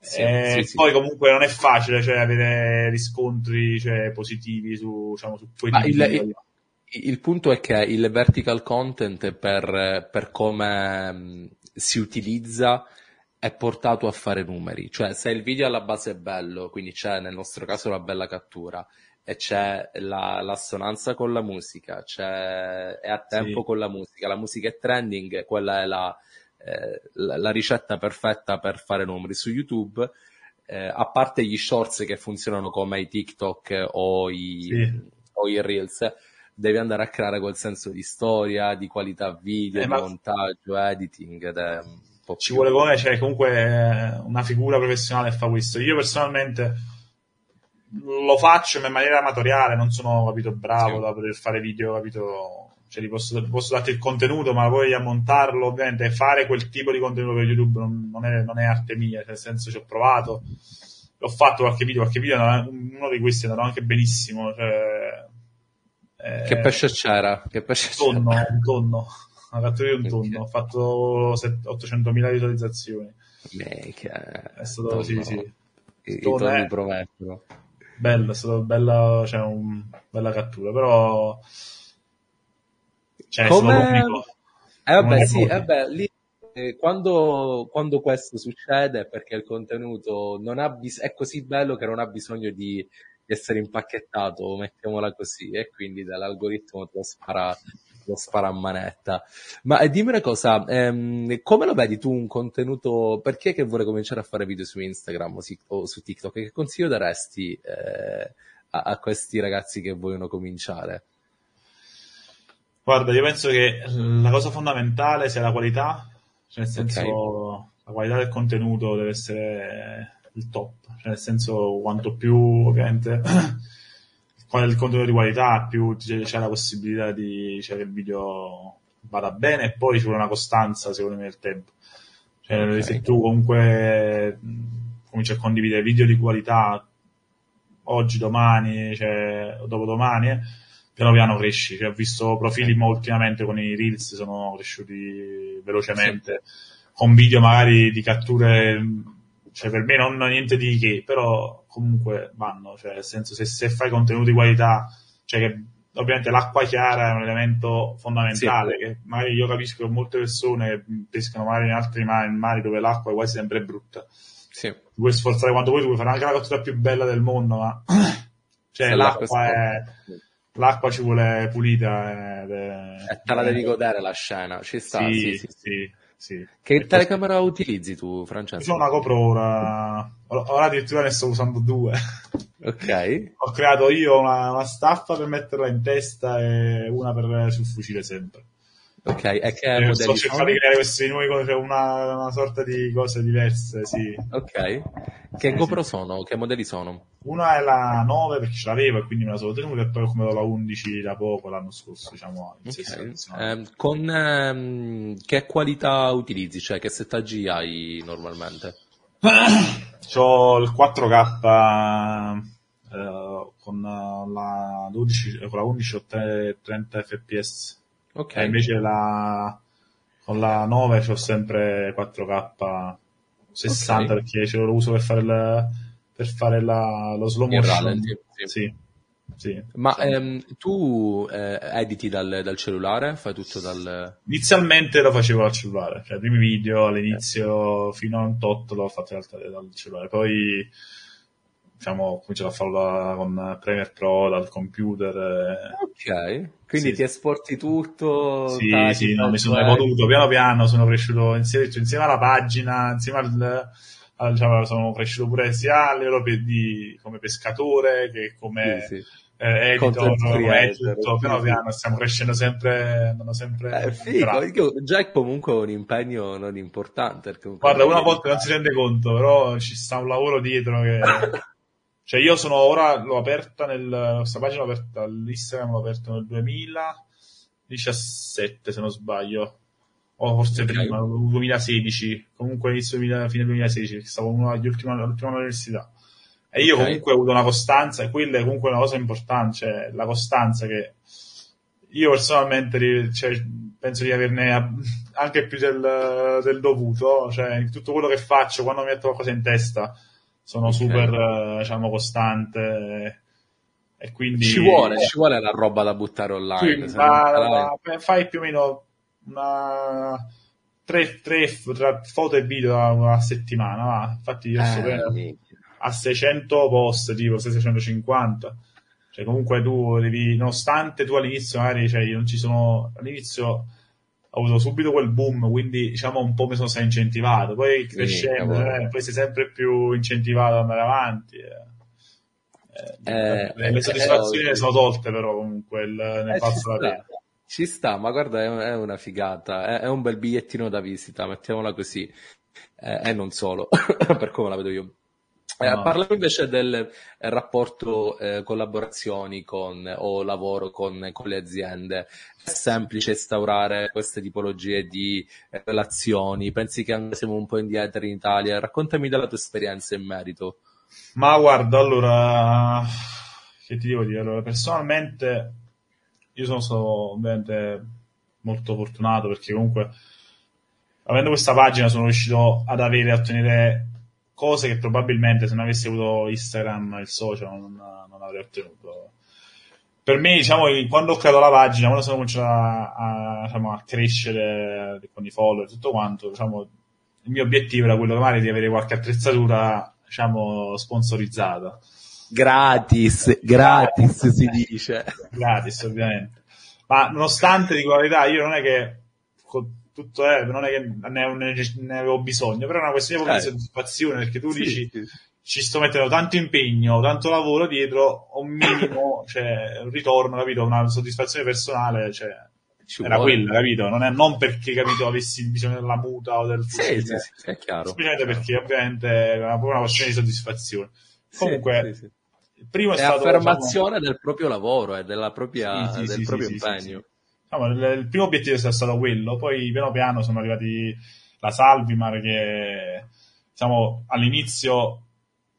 Sì, Eh, sì, sì. Poi comunque non è facile cioè, avere riscontri cioè, positivi su, diciamo, su quei Ma il, il- il punto è che il vertical content per, per come mh, si utilizza è portato a fare numeri, cioè se il video alla base è bello, quindi c'è nel nostro caso una bella cattura e c'è la- l'assonanza con la musica, c'è, è a tempo Sì. con la musica, la musica è trending, quella è la, eh, la, la ricetta perfetta per fare numeri su YouTube. Eh, a parte gli shorts che funzionano come i TikTok o i, Sì. o i Reels, devi andare a creare quel senso di storia, di qualità video, Eh, di ma- montaggio, editing ed è po' ci vuole come, cioè, comunque eh, una figura professionale che fa questo. Io personalmente lo faccio in maniera amatoriale, non sono capito bravo Sì. da poter fare video, capito? Cioè, posso, posso darti il contenuto, ma poi a montarlo, ovviamente, fare quel tipo di contenuto per YouTube non, non è, non è arte mia, cioè, nel senso ci ho provato, ho fatto qualche video, qualche video, no, uno di questi è andato anche benissimo, cioè, eh, Che pesce c'era? Che pesce c'era? tonno, un tonno, una cattura di un tonno, ho fatto set- 800.000 visualizzazioni. Minchia, È stato, tonno. sì, sì. I, i Tonno tonni è- promettono. Bello, è stata bella, cioè, un, bella cattura, però cioè, Come-. Eh vabbè, sì, beh, lì, eh, quando, quando questo succede è perché il contenuto non ha bis- è così bello che non ha bisogno di, di essere impacchettato, mettiamola così, e quindi dall'algoritmo te lo spara, lo spara a manetta. Ma eh, dimmi una cosa, ehm, come lo vedi tu un contenuto, perché che vuole cominciare a fare video su Instagram o, si- o su TikTok? Che consiglio daresti eh, a, a questi ragazzi che vogliono cominciare? Guarda, io penso che la cosa fondamentale sia la qualità, cioè nel senso Ok. la qualità del contenuto deve essere il top, cioè nel senso quanto più ovviamente qual è il contenuto di qualità, più c'è, la possibilità di cioè, che il video vada bene e poi ci vuole una costanza secondo me nel tempo. Cioè, Ok. se tu comunque cominci a condividere video di qualità oggi, domani, cioè, dopodomani, eh, piano piano cresci. Cioè, ho visto profili ma ultimamente con i Reels sono cresciuti velocemente, con video magari di catture, cioè per me non niente di che, però comunque vanno, cioè nel senso se, se fai contenuti di qualità, cioè che ovviamente l'acqua chiara è un elemento fondamentale, che magari io capisco che molte persone pescano magari in altri mari, in mari dove l'acqua è quasi sempre brutta. Sì. Ti puoi sforzare quanto vuoi, tu puoi fare anche la cattura più bella del mondo, ma cioè Se l'acqua è, l'acqua ci vuole pulita ed è- Eh, te la devi godere la scena, ci sta, Sì, sì, sì, sì. Sì. Che E poi- telecamera utilizzi tu, Io Francesco? ho una GoPro ora, ora addirittura ne sto usando due. Ok, Ho creato io una, una staffa per metterla in testa e una per, sul fucile sempre. Ok, e che Eh, modelli cercando sono? di creare queste nuove cose, cioè una, una sorta di cose diverse, sì. Ok, che Sì, GoPro sì. sono? Che modelli sono? Una è la 9 perché ce l'avevo e quindi me la sono tenuta e poi ho comprato la 11 da poco l'anno scorso, diciamo, in sesta Ok, edizione. ehm, con ehm, che qualità utilizzi? Cioè, che settaggi hai normalmente? C'ho il 4K eh, con la 12, con la 11 ho tre- 30 fps Ok, e invece la, con la 9 c'ho sempre 4K 60 Ok. perché ce lo uso per fare, il, per fare la, lo slow motion. rallenti, sì. Sì, sì. Ma Sì. ehm, tu eh, editi dal, dal cellulare? Fai tutto dal... Inizialmente lo facevo al cellulare, cioè i primi video all'inizio fino a un tot l'ho fatto dal, dal cellulare, poi diciamo, cominciato a farlo con Premiere Pro dal computer. Eh. Ok, quindi sì. ti esporti tutto? Sì, sì, no, mi sono evoluto piano piano, sono cresciuto insieme, insieme alla pagina, insieme al, al diciamo, sono cresciuto pure sia a livello di, come pescatore che come... Sì, sì eh, editor, tutto, piano piano stiamo crescendo sempre, sempre eh, figo, già è comunque un impegno non importante. Guarda, una volta non si rende conto, però ci sta un lavoro dietro che... cioè io sono ora, l'ho aperta nel, questa pagina l'ho aperta, l'Instagram l'ho aperta nel 2017 se non sbaglio, o forse okay. prima, 2016, comunque inizio 2000, fine 2016, stavo in una degli ultimi, all'ultima università e io okay. comunque ho avuto una costanza, e quella è comunque una cosa importante, cioè la costanza che io personalmente cioè, penso di averne anche più del, del, dovuto, cioè tutto quello che faccio, quando mi metto qualcosa in testa, sono okay. super, diciamo, costante. E quindi... Ci vuole, ci vuole la roba da buttare online. Sì, ma, ma, fai più o meno una... Tre, tre, foto e video a, settimana, va. infatti io eh, so bene a 600 post, tipo 650. Cioè, comunque tu devi, nonostante tu all'inizio magari, cioè, non ci sono, all'inizio ho avuto subito quel boom, quindi diciamo un po' mi sono stato incentivato, poi crescendo, eh, poi sei sempre più incentivato ad andare avanti. Eh. Eh, le, le eh, soddisfazioni eh, sono tolte però comunque il, nel falso la pena. Ci sta, ma guarda, è, una figata, è, è, un bel bigliettino da visita, mettiamola così, e non solo, per come la vedo io. Eh, no. Parlando invece del eh, rapporto eh, collaborazioni con, o lavoro con, con, le aziende, è semplice instaurare queste tipologie di eh, relazioni? Pensi che siamo un po' indietro in Italia? Raccontami della tua esperienza in merito. Ma guarda, allora, che ti devo dire? Allora, personalmente, io sono stato ovviamente molto fortunato perché comunque, avendo questa pagina, sono riuscito ad avere, a ottenere cose che probabilmente se non avessi avuto Instagram, il social, non, non avrei ottenuto. Per me, diciamo, quando ho creato la pagina, quando sono cominciato a, a, diciamo, a crescere con i follower e tutto quanto, diciamo, il mio obiettivo era quello magari di avere qualche attrezzatura, diciamo, sponsorizzata. Gratis, gratis si dice. Gratis, ovviamente. Ma nonostante, di qualità, io non è che tutto è, non è che ne, ne avevo bisogno, però è una questione eh. di soddisfazione perché tu sì, dici sì. ci sto mettendo tanto impegno, tanto lavoro dietro, un minimo, cioè un ritorno, capito? Una soddisfazione personale, cioè ci era vuole. quella, capito? Non, è, non perché, capito, avessi bisogno della muta o del fucile, sì, sì, sì, è chiaro. Semplicemente perché ovviamente era proprio una questione di soddisfazione. Comunque, il primo è, è stato... affermazione diciamo... del proprio lavoro e della propria, del proprio impegno no, il, primo obiettivo è stato quello, poi piano piano sono arrivati la Salvimar che diciamo all'inizio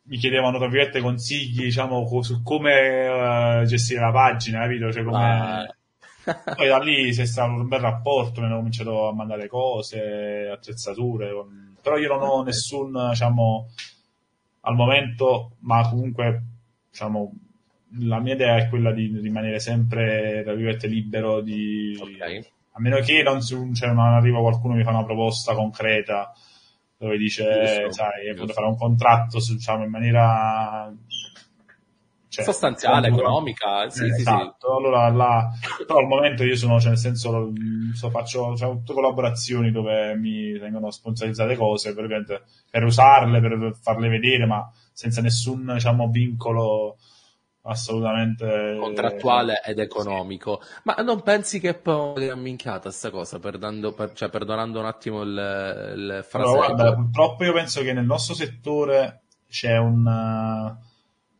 mi chiedevano tra virgolette consigli diciamo su come uh, gestire la pagina, capito? Cioè, come... Poi da lì si è stato un bel rapporto, mi hanno cominciato a mandare cose, attrezzature, però io non ho nessun, diciamo, al momento, ma comunque, diciamo, la mia idea è quella di rimanere sempre, tra virgolette, libero di... Okay. A meno che non, cioè, non arriva qualcuno e mi fa una proposta concreta dove dice, Giusto. sai, Giusto. fare un contratto, diciamo, in maniera... Cioè, sostanziale, economica, sì, eh, sì, esatto. Sì. Allora, là, però al momento io sono, cioè, nel senso, so, faccio cioè, tutte collaborazioni dove mi vengono sponsorizzate cose per, per usarle, per farle vedere, ma senza nessun, diciamo, vincolo assolutamente contrattuale ed economico. Sì. Ma non pensi che è un po' amminchiata sta cosa, perdendo, per, cioè, perdonando un attimo il, il frasetto? Allora, guarda, purtroppo io penso che nel nostro settore c'è un...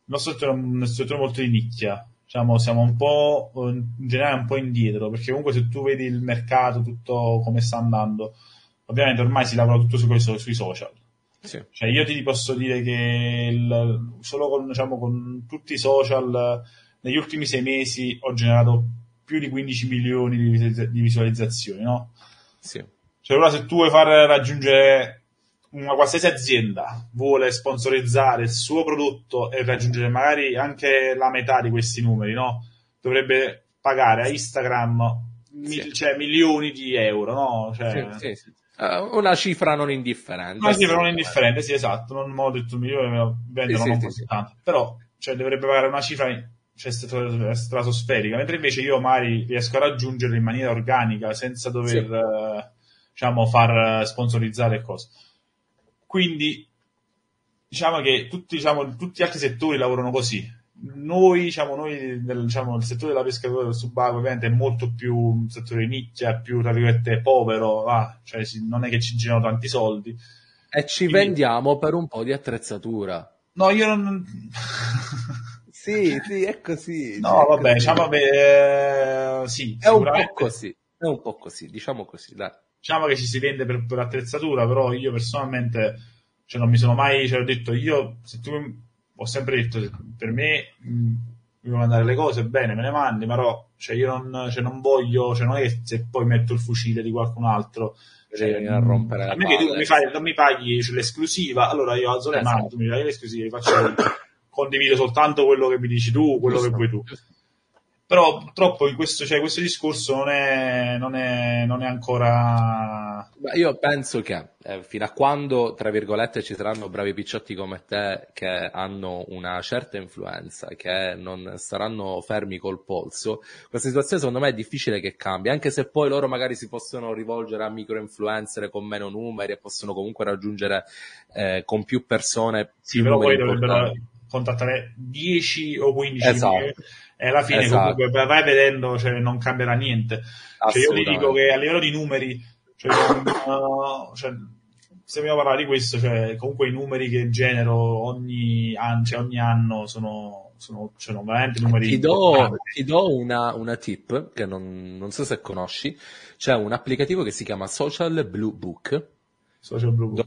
Il nostro settore è un settore molto di nicchia, diciamo, siamo un po', in generale un po' indietro, perché comunque se tu vedi il mercato, tutto come sta andando, ovviamente ormai si lavora tutto su, sui social sì. Cioè io ti posso dire che il, solo con, diciamo, con tutti i social negli ultimi sei mesi ho generato più di 15 milioni di, visualizzazioni, no? Sì. Cioè ora se tu vuoi far raggiungere una qualsiasi azienda vuole sponsorizzare il suo prodotto e raggiungere magari anche la metà di questi numeri, no? Dovrebbe pagare a Instagram sì. mil, cioè, milioni di euro, no? Cioè, sì, Uh, una cifra non indifferente. Una cifra non indifferente, sì, esatto. Non ho detto un milione, me lo vendono sì, non sì, così sì. tanto. Però, cioè, dovrebbe pagare una cifra cioè, stratosferica, mentre invece io magari riesco a raggiungerla in maniera organica, senza dover, uh, diciamo, far sponsorizzare cose. Quindi, diciamo che tutti, diciamo, tutti gli altri settori lavorano così noi, diciamo, noi nel, diciamo, il settore della pesca del subacqueo ovviamente è molto più un settore nicchia, più tra virgolette povero, ah, cioè non è che ci girano tanti soldi. E ci Quindi... vendiamo per un po' di attrezzatura. No, io non... sì, sì, è così. No, è vabbè, così. diciamo che eh, sì, è un po' così, è un po' così, diciamo così, dai. Diciamo che ci si vende per, per attrezzatura, però io personalmente, cioè non mi sono mai, cioè ho detto io, se tu ho sempre detto, per me mh, mi devo mandare le cose, bene, me le mandi, però cioè, io non, cioè, non voglio, cioè, non è che se poi metto il fucile di qualcun altro, cioè, a rompere a me che tu mi fai, non mi paghi cioè, l'esclusiva, allora io alzo le esatto. mani, tu mi dai l'esclusiva, faccio, condivido soltanto quello che mi dici tu, quello Giusto. che vuoi tu. Però purtroppo in questo, cioè, questo discorso non è, non è, non è ancora... Beh, io penso che eh, fino a quando, tra virgolette, ci saranno bravi picciotti come te che hanno una certa influenza, che non saranno fermi col polso, questa situazione secondo me è difficile che cambi, anche se poi loro magari si possono rivolgere a micro-influencer con meno numeri e possono comunque raggiungere eh, con più persone. Sì, però poi dovrebbero contattare 10 o 15 esatto. e alla fine esatto. comunque vai vedendo, cioè, non cambierà niente. Cioè, io vi dico che a livello di numeri, cioè, uh, cioè, se vogliamo parlare di questo, cioè, comunque i numeri che genero ogni, an- cioè, ogni anno sono, sono, sono veramente numeri ti do, ti do una, una, tip che non, non, so se conosci. C'è un applicativo che si chiama Social Blue Book. Social Blue Book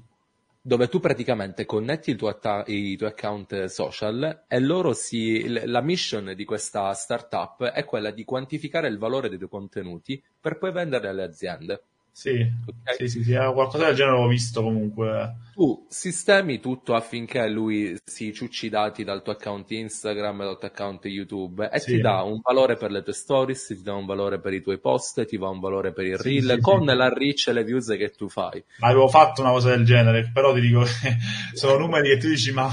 dove tu praticamente connetti tuo atta- i tuoi account social e loro si, la mission di questa startup è quella di quantificare il valore dei tuoi contenuti per poi venderli alle aziende. Sì, okay. sì, sì, sì, qualcosa del genere l'ho visto comunque. Tu sistemi tutto affinché lui si ciucci i dati dal tuo account Instagram dal tuo account YouTube e sì. ti dà un valore per le tue stories, ti dà un valore per i tuoi post, ti dà un valore per il reel, sì, con la reach e le views che tu fai. Ma avevo fatto una cosa del genere, però ti dico che sono numeri che tu dici ma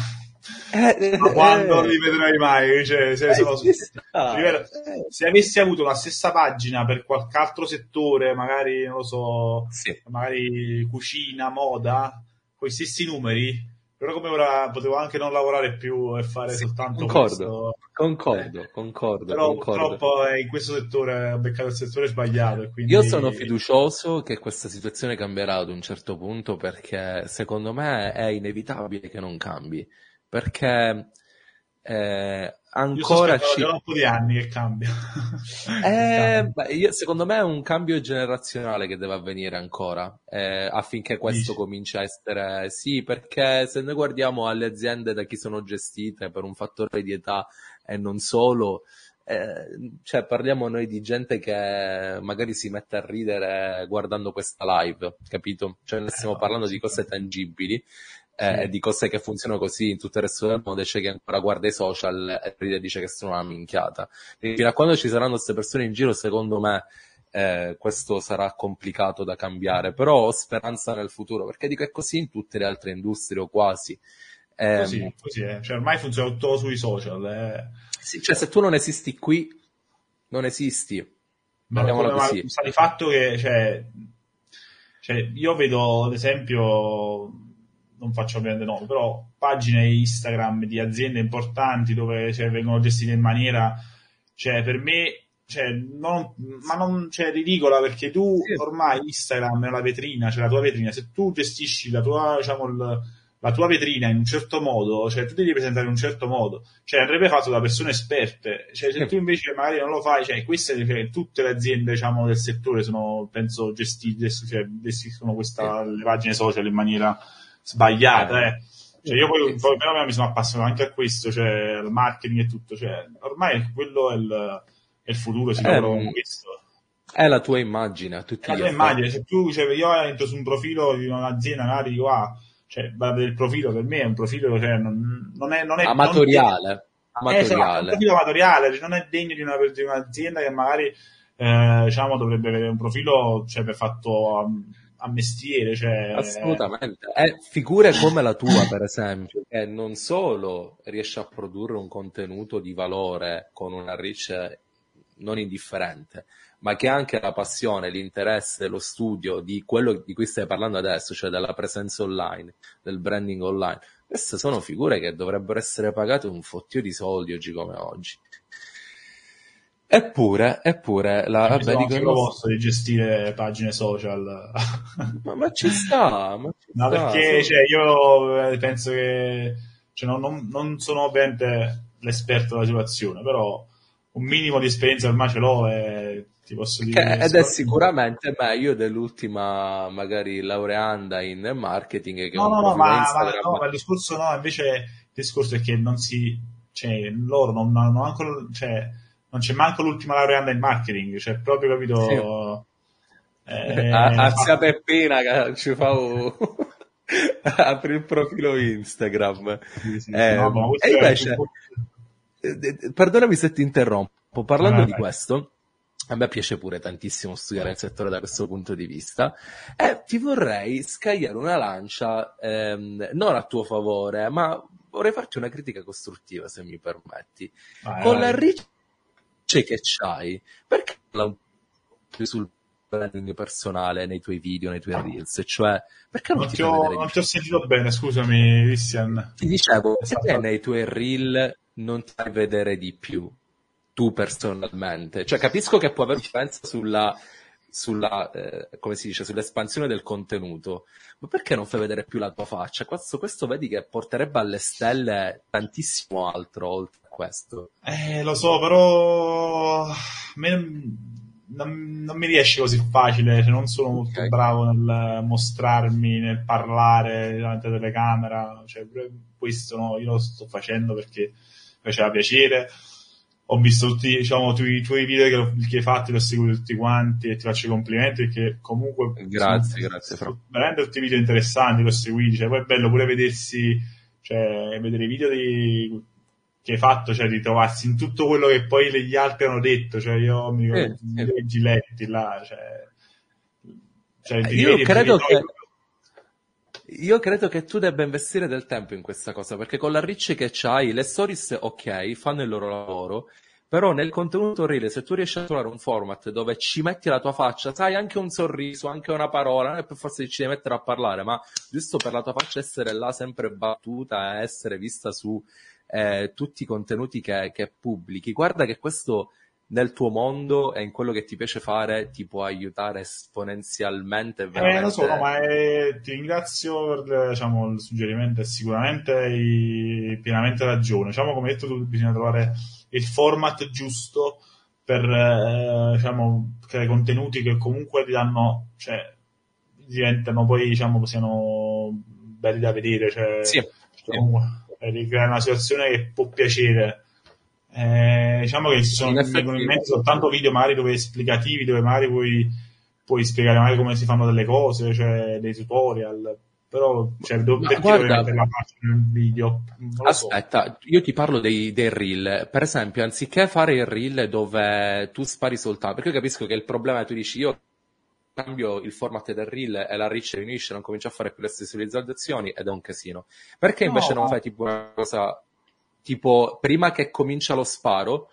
ma quando eh, li vedrai mai? Cioè, se, eh, sono, se, avessi avuto la stessa pagina per qualche altro settore, magari non lo so, sì. magari cucina, moda, con i stessi numeri, però come ora potevo anche non lavorare più e fare sì, soltanto concordo, questo. Concordo, eh, concordo. Però concordo. purtroppo in questo settore ho beccato il settore sbagliato. Quindi... Io sono fiducioso che questa situazione cambierà ad un certo punto perché secondo me è inevitabile che non cambi perché eh, ancora ci... un po' di anni che cambia. eh, io, secondo me è un cambio generazionale che deve avvenire ancora eh, affinché questo Dici. cominci a essere sì, perché se noi guardiamo alle aziende da chi sono gestite per un fattore di età e non solo, eh, cioè parliamo noi di gente che magari si mette a ridere guardando questa live, capito? Cioè ne stiamo eh, parlando di cose tangibili eh, di cose che funzionano così in tutto il resto del mondo, c'è chi ancora guarda i social e ride dice che sono una minchiata. Quindi fino a quando ci saranno queste persone in giro, secondo me, eh, questo sarà complicato da cambiare, però ho speranza nel futuro, perché dico è così in tutte le altre industrie o quasi. Eh, così, così è. Cioè, ormai funziona tutto sui social. Eh. Sì, cioè, se tu non esisti qui, non esisti. Ma, come, ma sta di fatto che, cioè, cioè, io vedo, ad esempio, non faccio ovviamente nome, però pagine Instagram di aziende importanti dove cioè, vengono gestite in maniera, cioè per me, cioè, non, ma non, cioè, ridicola perché tu ormai Instagram è la vetrina, cioè la tua vetrina, se tu gestisci la tua, diciamo, il, la tua vetrina in un certo modo, cioè tu devi presentare in un certo modo, cioè andrebbe fatto da persone esperte, cioè se tu invece magari non lo fai, cioè queste, cioè, tutte le aziende diciamo del settore sono, penso, gestite, cioè, gestiscono questa, le pagine social in maniera sbagliata, eh. Cioè io poi, poi però mi sono appassionato anche a questo, cioè al marketing e tutto, cioè ormai quello è il, è il futuro, si lavora con questo. È la tua immagine, a tutti è la tua immagine, se tu, cioè, io entro su un profilo di un'azienda, magari dico, ah, cioè, il profilo per me è un profilo, cioè, non, non è, non è amatoriale. Non amatoriale. Eh, esatto, un profilo amatoriale, non è degno di, una, di un'azienda che magari, eh, diciamo, dovrebbe avere un profilo, cioè, per fatto, um, a mestiere. Cioè... Assolutamente. È figure come la tua, per esempio, che non solo riesce a produrre un contenuto di valore con una reach non indifferente, ma che anche la passione, l'interesse, lo studio di quello di cui stai parlando adesso, cioè della presenza online, del branding online. Queste sono figure che dovrebbero essere pagate un fottio di soldi oggi come oggi. Eppure, eppure, la, vabbè, dico, non posso di gestire pagine social. ma, ma, ci sta, ma ci no, sta, perché cioè, io eh, penso che cioè, non, non, non, sono ovviamente l'esperto della situazione, però un minimo di esperienza ormai ce l'ho e ti posso dire. Che, ed è sicuramente meglio dell'ultima, magari laureanda in marketing. Che no, no, no, ma, ma, no, ma il discorso no, invece il discorso è che non si, cioè, loro non hanno ancora, cioè, non c'è manco l'ultima laureanda in marketing, cioè proprio capito... Sì. Eh, a, zia Peppina che ci fa un... apri il profilo Instagram. Sì, sì, eh, no, e invece, è... perdonami se ti interrompo, parlando ah, di questo, a me piace pure tantissimo studiare il settore da questo punto di vista e ti vorrei scagliare una lancia ehm, non a tuo favore, ma vorrei farti una critica costruttiva, se mi permetti. Vai, Con vai. la riccia che c'hai, perché non più sul branding personale nei tuoi video, nei tuoi reels? Cioè, perché non, non ti, ti ho, non ti ho sentito bene, scusami, Christian. Ti dicevo, esatto. perché nei tuoi reel non ti fai vedere di più? Tu personalmente, cioè capisco che può avere influenza sulla, sulla eh, come si dice, sull'espansione del contenuto, ma perché non fai vedere più la tua faccia? Questo, questo vedi che porterebbe alle stelle tantissimo altro oltre questo. Eh, lo so, però non, non, mi riesce così facile, cioè non sono molto okay. bravo nel mostrarmi, nel parlare davanti alla telecamera, cioè questo no, io lo sto facendo perché mi faceva piacere. Ho visto tutti diciamo, i tuoi video che, che hai fatto, li ho seguiti tutti quanti e ti faccio i complimenti perché comunque grazie, sono, grazie, sono veramente tutti i video interessanti, li ho seguiti, cioè, poi è bello pure vedersi, cioè, vedere i video di che hai fatto, cioè di trovarsi in tutto quello che poi gli altri hanno detto, cioè io mi ricordo eh, i giletti là, cioè, cioè eh, io credo che io credo che tu debba investire del tempo in questa cosa, perché con la riccia che c'hai, le stories ok, fanno il loro lavoro, però nel contenuto real, se tu riesci a trovare un format dove ci metti la tua faccia, sai anche un sorriso, anche una parola, non è per forza ci devi mettere a parlare, ma giusto per la tua faccia essere là sempre battuta e essere vista su eh, tutti i contenuti che, che pubblichi. Guarda che questo nel tuo mondo e in quello che ti piace fare ti può aiutare esponenzialmente. Veramente... Eh, lo so, no, ma è... ti ringrazio per diciamo, il suggerimento e sicuramente hai pienamente ragione. Diciamo, come hai detto tu, bisogna trovare il format giusto per eh, diciamo, creare contenuti che comunque ti danno, cioè, diventano poi, diciamo, siano belli da vedere. Cioè, sì. Comunque, sì ricreare una situazione che può piacere. Eh, diciamo che ci sono in, mezzo soltanto video magari dove esplicativi, dove magari puoi, puoi spiegare magari come si fanno delle cose, cioè dei tutorial, però cioè, do, perché guarda, la faccia nel video? Aspetta, so. io ti parlo dei, dei, reel. Per esempio, anziché fare il reel dove tu spari soltanto, perché io capisco che il problema è che tu dici io cambio il format del reel e la reach diminuisce, non comincio a fare più le stesse visualizzazioni ed è un casino. Perché invece no. non fai tipo una cosa tipo prima che comincia lo sparo,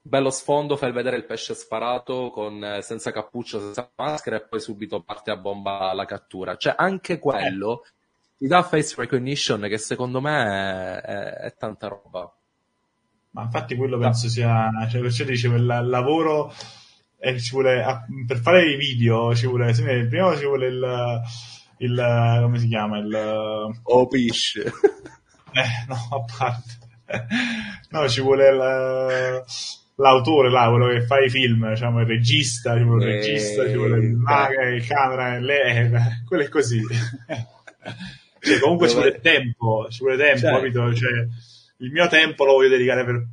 bello sfondo, fai vedere il pesce sparato con, eh, senza cappuccio, senza maschera e poi subito parte a bomba la cattura. Cioè anche quello eh. ti dà face recognition che secondo me è, è, è tanta roba. Ma infatti quello penso sia, cioè perciò dicevo, il lavoro e ci vuole, per fare i video ci vuole, prima ci vuole il, il come si chiama, il... Fish. Eh, no, a parte. No, ci vuole il, l'autore là, quello che fa i film, diciamo il regista, ci vuole il regista, ci vuole il maga, il camera, le, quello è così. cioè, comunque Dove... ci vuole tempo, ci vuole tempo, certo. capito? Cioè, il mio tempo lo voglio dedicare per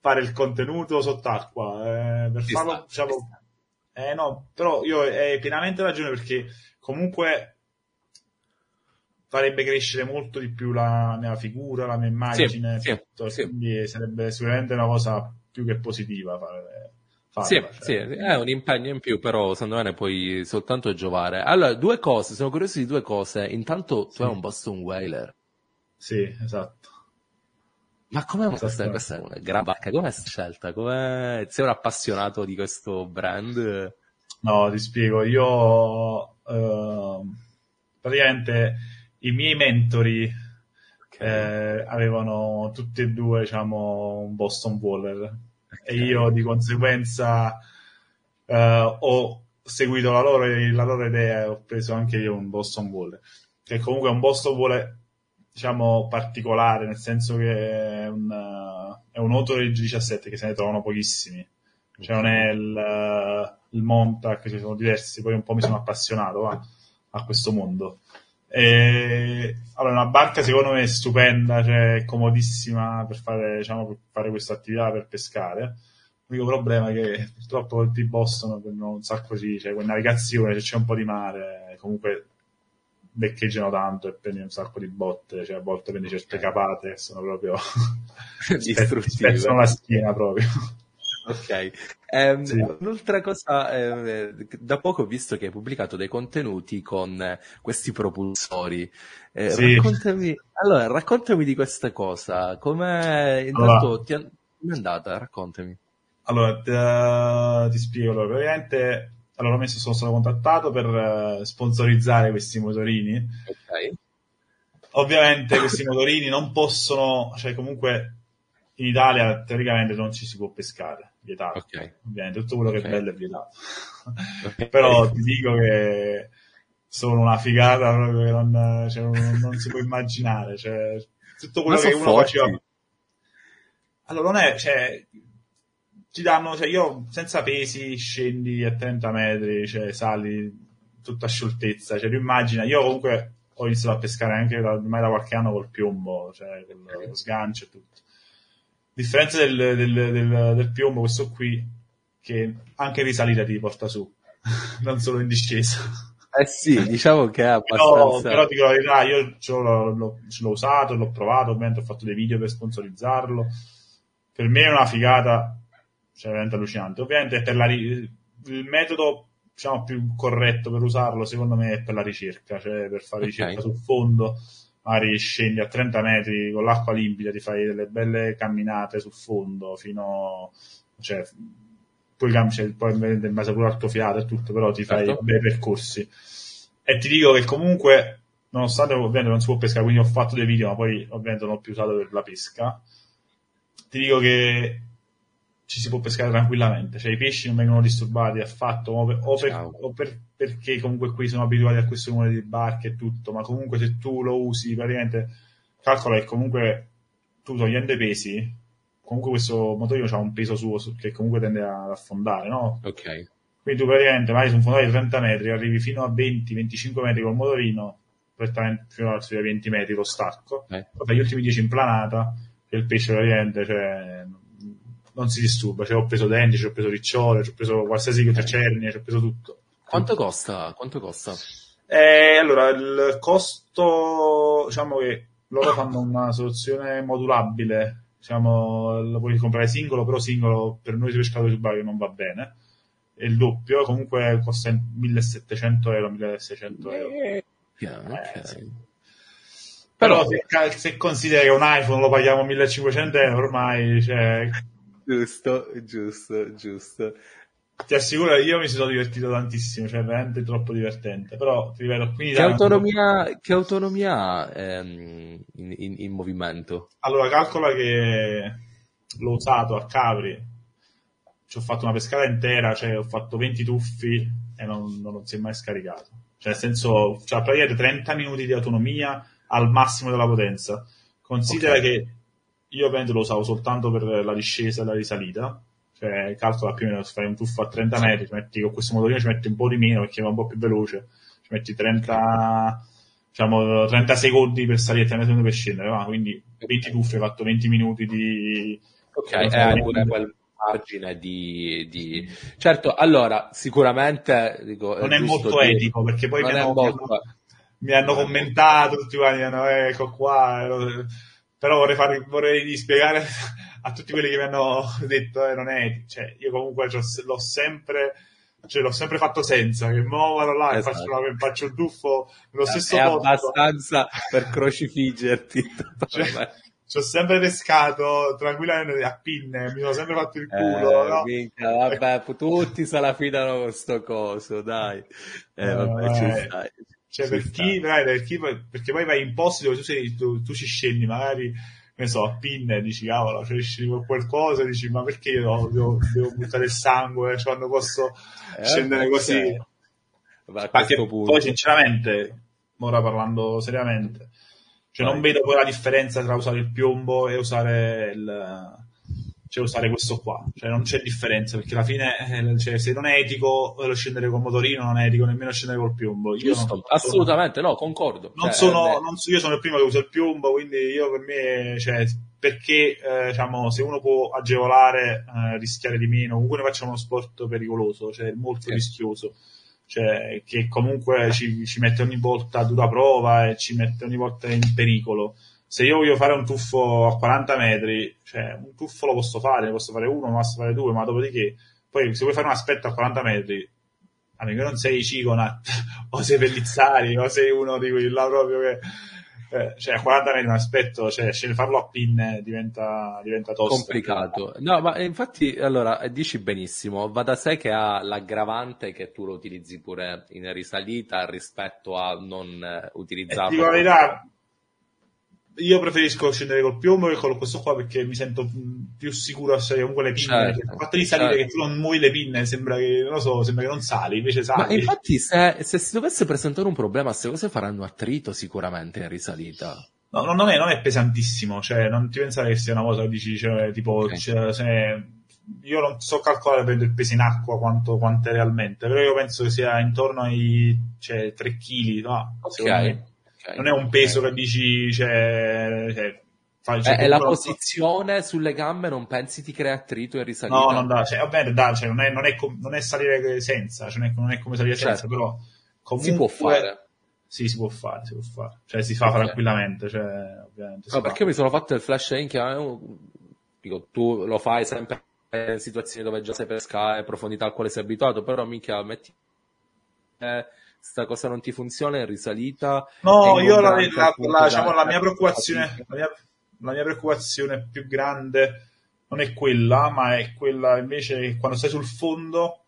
fare il contenuto sott'acqua. Eh, per ci farlo, sta, diciamo, eh, no, però io hai pienamente ragione perché comunque farebbe crescere molto di più la mia figura, la mia immagine, sì, tutto, sì, quindi sarebbe sicuramente una cosa più che positiva fare, Farla, sì, cioè. sì, è un impegno in più, però secondo me ne puoi soltanto giovare. Allora, due cose, sono curioso di due cose. Intanto tu sì. hai un Boston Whaler. Sì, esatto. Ma come questa, questa è una gran bacca, com'è scelta? Come sei un appassionato di questo brand? No, ti spiego, io uh, praticamente i miei mentori okay. eh, avevano tutti e due, diciamo, un Boston Waller okay. e io di conseguenza uh, ho seguito la loro, la loro idea e ho preso anche io un Boston Waller, che comunque è un Boston Waller diciamo, particolare, nel senso che è un, è un Autoridge 17 che se ne trovano pochissimi. Cioè non è il, il Montauk, ci sono diversi, poi un po' mi sono appassionato a, a questo mondo. E, allora, una barca secondo me è stupenda, cioè comodissima per fare, diciamo, per fare questa attività per pescare. L'unico problema è che purtroppo il Boston un sacco di, cioè, con navigazione, se c'è un po' di mare, comunque beccheggiano tanto e prendi un sacco di botte, cioè a volte prendi certe capate sono proprio distruttive. Spezzano la schiena proprio. Ok, um, sì. un'altra cosa, eh, da poco ho visto che hai pubblicato dei contenuti con eh, questi propulsori. Eh, sì. raccontami, allora, raccontami di questa cosa, come intanto allora. è andata? Raccontami. Allora, ti, uh, ti spiego, allora, praticamente allora messo, sono stato contattato per uh, sponsorizzare questi motorini. Ok. Ovviamente questi motorini non possono, cioè comunque in Italia teoricamente non ci si può pescare, vietato. Okay. Ovviamente tutto quello che okay. è bello è vietato. Okay. Però ti dico che sono una figata proprio che non, cioè, non, non si può immaginare. Cioè, tutto quello che uno forti. faceva. Allora non è, cioè, ti danno, cioè io senza pesi scendi a 30 metri, cioè sali tutta scioltezza, cioè tu immagina, io comunque ho iniziato a pescare anche da, ormai da qualche anno col piombo, cioè con lo sgancio e tutto. A differenza del, del, del, del, piombo, questo qui, che anche risalita ti porta su, non solo in discesa. Eh sì, diciamo che è abbastanza... No, però dico la verità, io l'ho, l'ho, l'ho usato, l'ho provato, ovviamente ho fatto dei video per sponsorizzarlo. Per me è una figata cioè veramente allucinante. Ovviamente per la, il metodo diciamo, più corretto per usarlo, secondo me, è per la ricerca, cioè per fare okay. ricerca sul fondo, magari scendi a 30 metri con l'acqua limpida, ti fai delle belle camminate sul fondo fino, cioè, poi, cioè, poi in base pure al tuo fiato e tutto, però ti fai certo. bei percorsi. E ti dico che comunque, nonostante ovviamente non si può pescare, quindi ho fatto dei video, ma poi ovviamente non ho più usato per la pesca, ti dico che ci si può pescare tranquillamente, cioè i pesci non vengono disturbati affatto, o, per, o, per, o per, perché comunque qui sono abituati a questo numero di barche e tutto, ma comunque se tu lo usi praticamente, calcola che comunque tu togliendo i pesi, comunque questo motorino ha un peso suo che comunque tende ad affondare, no? Ok. Quindi tu praticamente vai su un fondale di 30 metri, arrivi fino a 20-25 metri col motorino, prettamente fino a 20 metri lo stacco, eh. poi gli ultimi 10 in planata, che il pesce praticamente, cioè, non si disturba. Cioè, ho preso denti, ci ho preso ricciole, ci ho preso qualsiasi cosa, cernie, ci ho preso tutto. Quanto costa? Quanto costa? Eh, allora, il costo, diciamo che loro fanno una soluzione modulabile, diciamo, lo puoi comprare singolo, però singolo per noi pescatori subacquei non va bene. È il doppio, comunque costa 1700 euro, 1600 euro. Eh, okay. eh, sì. Però, però se, se, consideri che un iPhone lo paghiamo 1500 euro ormai, cioè, Giusto, giusto, giusto. Ti assicuro, io mi sono divertito tantissimo, cioè veramente troppo divertente. Però ti ripeto, qui che autonomia, che autonomia ha ehm, in, in, in, movimento? Allora, calcola che l'ho usato a Capri, ci ho fatto una pescata intera, cioè ho fatto 20 tuffi e non, non, non si è mai scaricato. Cioè, nel senso, cioè, praticamente 30 minuti di autonomia al massimo della potenza. Considera okay. che io ovviamente lo usavo soltanto per la discesa e la risalita, cioè calcola più o meno se fai un tuffo a 30 metri, ci metti, con questo motorino ci metti un po' di meno perché va un po' più veloce, ci metti 30, diciamo, 30 secondi per salire e 30 secondi per scendere, va? quindi 20 tuffi, hai fatto 20 minuti di... Ok, è pure quel margine di, di, Certo, allora, sicuramente... Dico, non è, è molto di... etico perché poi mi hanno, molto... mi hanno, commentato tutti quanti, hanno, ecco qua però vorrei, fare, vorrei spiegare a tutti quelli che mi hanno detto eh, non è, cioè, io comunque l'ho sempre, cioè, l'ho sempre fatto senza, che muovono là esatto. e faccio, una, faccio il tuffo nello stesso è posto. È abbastanza per crocifiggerti. cioè, ci ho sempre pescato tranquillamente a pinne, mi sono sempre fatto il culo. Eh, no? minchia, vabbè, tutti se la fidano con sto coso, dai. Eh, vabbè, eh, ci stai. Cioè, ci per, chi, per chi, perché poi vai in posti dove tu, sei, tu, tu ci scendi, magari ne so, a pinne, dici cavolo, cioè scendi qualcosa, dici ma perché io devo, devo buttare il sangue, cioè quando posso eh, scendere così? Vabbè, poi sinceramente, ora parlando seriamente, cioè non vedo poi la differenza tra usare il piombo e usare il cioè usare questo qua, cioè non c'è differenza perché alla fine eh, cioè, se non è etico lo scendere con motorino non è etico nemmeno scendere col piombo. Io Giusto, non, assolutamente no, concordo. Non cioè, sono, non io sono il primo che usa il piombo, quindi io per me, cioè, perché eh, diciamo, se uno può agevolare, eh, rischiare di meno, comunque ne facciamo uno sport pericoloso, cioè molto sì. rischioso cioè, che comunque ci, ci, mette ogni volta a dura prova e ci mette ogni volta in pericolo. Se io voglio fare un tuffo a 40 metri, cioè un tuffo lo posso fare, ne posso fare uno, ne posso fare due, ma dopodiché, poi se vuoi fare un aspetto a 40 metri, a meno che non sei Ciconat o sei Pellizzari o sei uno di quelli là proprio che eh, cioè a 40 metri un aspetto, cioè farlo a pinne diventa, diventa tosto. Complicato. No, ma infatti, allora, dici benissimo, va da sé che ha l'aggravante che tu lo utilizzi pure in risalita rispetto a non eh, utilizzarlo. Di verità, io preferisco scendere col piombo che con questo qua perché mi sento più sicuro a salire comunque le pinne. Certo, il fatto di salire certo. che tu non muovi le pinne sembra che, non lo so, sembra che non sali, invece sali. Ma infatti se, se si dovesse presentare un problema, queste cose faranno attrito sicuramente in risalita. No, non è, non è pesantissimo, cioè non ti pensare che sia una cosa che dici, cioè, tipo, okay. cioè, se, io non so calcolare per il peso in acqua quanto, quanto è realmente, però io penso che sia intorno ai cioè, 3 kg, no? Ok non è un peso che dici, cioè, cioè cioè, è la posizione sulle gambe, non pensi ti crea attrito e risalita? No, non dà, cioè, vabbè, dà, cioè, non, è, non, è com- non, è, salire senza, cioè, non, è, come salire certo. senza, però comunque... Si può fare. Sì, si può fare, si può fare. Cioè, si fa okay. tranquillamente, cioè, ovviamente. No, perché mi sono fatto il flash in che dico, tu lo fai sempre in situazioni dove già sai pescare, profondità al quale sei abituato, però mica metti... Eh, sta cosa non ti funziona, è risalita. No, io la, la, la, diciamo, la, mia preoccupazione, la mia, la mia preoccupazione più grande non è quella, ma è quella invece che quando sei sul fondo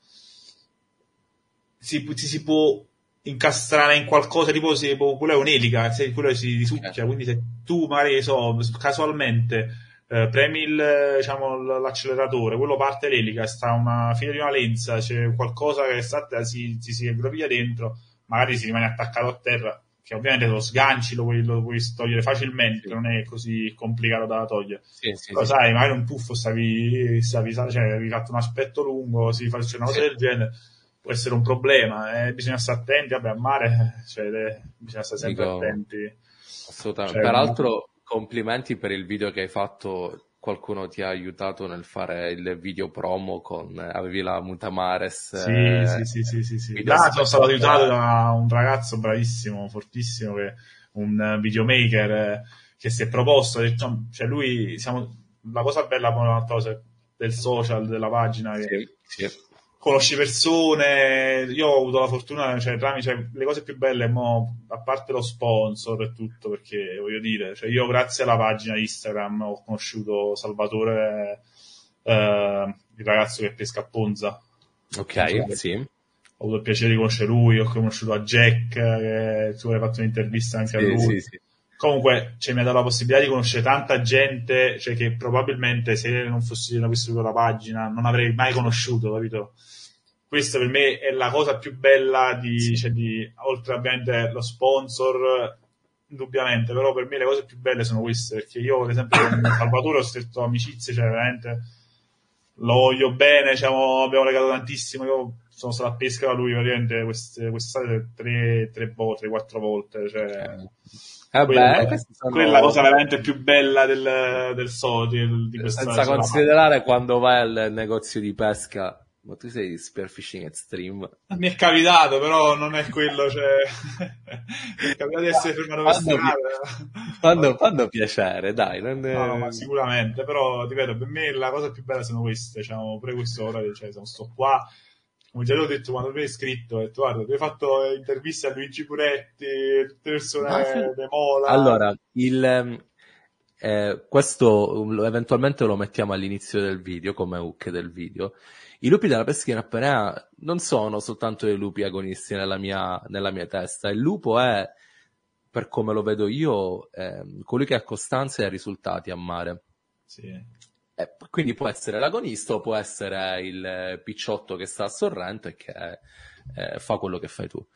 si, ti si può incastrare in qualcosa tipo se quello è un'elica, se quello si risucchia, certo. quindi se tu magari so, casualmente eh, premi il, diciamo, l'acceleratore, quello parte l'elica, sta una fine di una lenza, c'è qualcosa che sta, si, si, si aggroviglia dentro, magari si rimane attaccato a terra, che ovviamente lo sganci, lo puoi, lo puoi togliere facilmente, sì. non è così complicato da togliere. Sì, sì, Però sai, magari un tuffo stavi, stavi, cioè, avevi fatto un aspetto lungo, si fa una cosa del genere, può essere un problema, eh, bisogna stare attenti, vabbè, a mare, cioè, bisogna stare sempre Dico, attenti. Assolutamente. Cioè, Peraltro, complimenti per il video che hai fatto. Qualcuno ti ha aiutato nel fare il video promo con avevi la Mutamares. Sì, eh, sì, sì, sì, sì, sì. Ah, sono stato aiutato da un ragazzo bravissimo, fortissimo, che un videomaker eh, che si è proposto, ha detto, cioè lui, siamo, la cosa bella del social, della pagina, che sì, sì conosci persone, io ho avuto la fortuna, cioè, tramite, cioè, le cose più belle, mo, a parte lo sponsor e tutto, perché voglio dire, cioè, io grazie alla pagina Instagram ho conosciuto Salvatore, eh, il ragazzo che pesca a Ponza. Ok, sì. Ho avuto il piacere di conoscere lui, ho conosciuto a Jack, che tu hai fatto un'intervista anche sì, a lui. Sì, sì comunque cioè, mi ha dato la possibilità di conoscere tanta gente cioè, che probabilmente se non fossi avessi avuto la pagina non avrei mai conosciuto, capito? Questa per me è la cosa più bella di, cioè, di oltre ovviamente lo sponsor, indubbiamente, però per me le cose più belle sono queste, perché io per esempio con Salvatore ho stretto amicizie, cioè veramente lo voglio bene, diciamo, abbiamo legato tantissimo, io sono stato a pesca da lui praticamente queste, queste tre, tre volte, quattro volte, cioè... Eh quella, beh, sono... quella è la cosa veramente più bella del, del SOTI. Di Senza considerare quando vai al negozio di pesca Ma tu sei Spearfishing Extreme. Mi è capitato, però non è quello, cioè... Mi è capitato di essere fermato per strada. Fanno, fanno piacere, dai. Non è... no, no, ma sicuramente, però, ripeto, per me la cosa più bella sono queste, diciamo, pure quest'ora, cioè, sto qua, come già l'ho detto quando mi hai scritto, ho detto, guarda, tu hai fatto interviste a Luigi Puretti, tutte persone di Mola. Allora, il... Ehm, eh, questo eventualmente lo mettiamo all'inizio del video come hook del video i lupi della pesca in apnea non sono soltanto dei lupi agonisti nella mia, nella mia testa. Il lupo è, per come lo vedo io, eh, colui che ha costanza e risultati a mare. Sì. Eh, quindi può essere l'agonista o può essere il picciotto che sta a sorrento e che eh, fa quello che fai tu.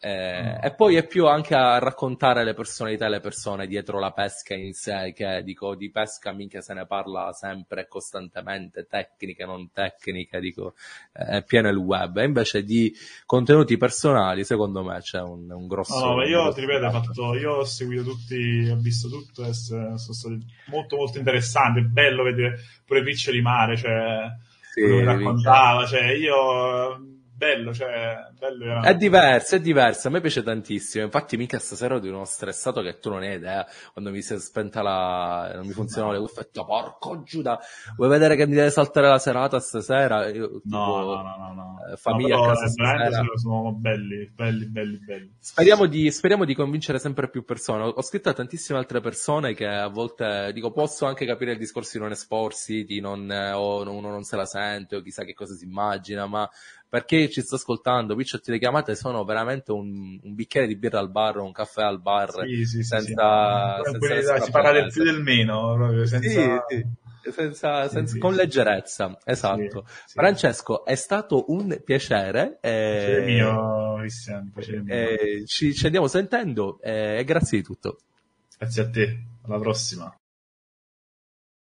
Eh, e poi è più anche a raccontare le personalità e le persone dietro la pesca in sé, che dico di pesca minchia se ne parla sempre e costantemente, tecniche, non tecniche, dico, è pieno il web. E invece di contenuti personali, secondo me c'è un, un grosso... No, ma io ti ripeto, fatto, io ho seguito tutti, ho visto tutto e sono stati molto molto interessanti, è bello vedere pure Piccioli Mare, cioè, sì, quello che raccontava, cioè io bello, cioè, bello era... È diverso, è diverso, a me piace tantissimo, infatti mica stasera di uno stressato che tu non hai idea, quando mi si è spenta la... non mi funzionano le cuffie, porco Giuda, vuoi vedere che mi deve saltare la serata stasera? Io, tipo, no, no, no, no, eh, Famiglia no, stasera. Sono belli, belli, belli, belli. Speriamo di, speriamo di convincere sempre più persone, ho scritto a tantissime altre persone che a volte, dico, posso anche capire il discorso di non esporsi, di non, o uno non se la sente, o chissà che cosa si immagina, ma perché ci sta ascoltando, Picciotti le chiamate sono veramente un, un, bicchiere di birra al bar, un caffè al bar, sì, sì, senza, sì, senza si parla del più del meno, proprio, senza... Sì, senza, senza, con leggerezza, esatto. Francesco, è stato un piacere. Eh, mio, Cristian, eh, ci, ci, andiamo sentendo eh, e grazie di tutto. Grazie a te, alla prossima.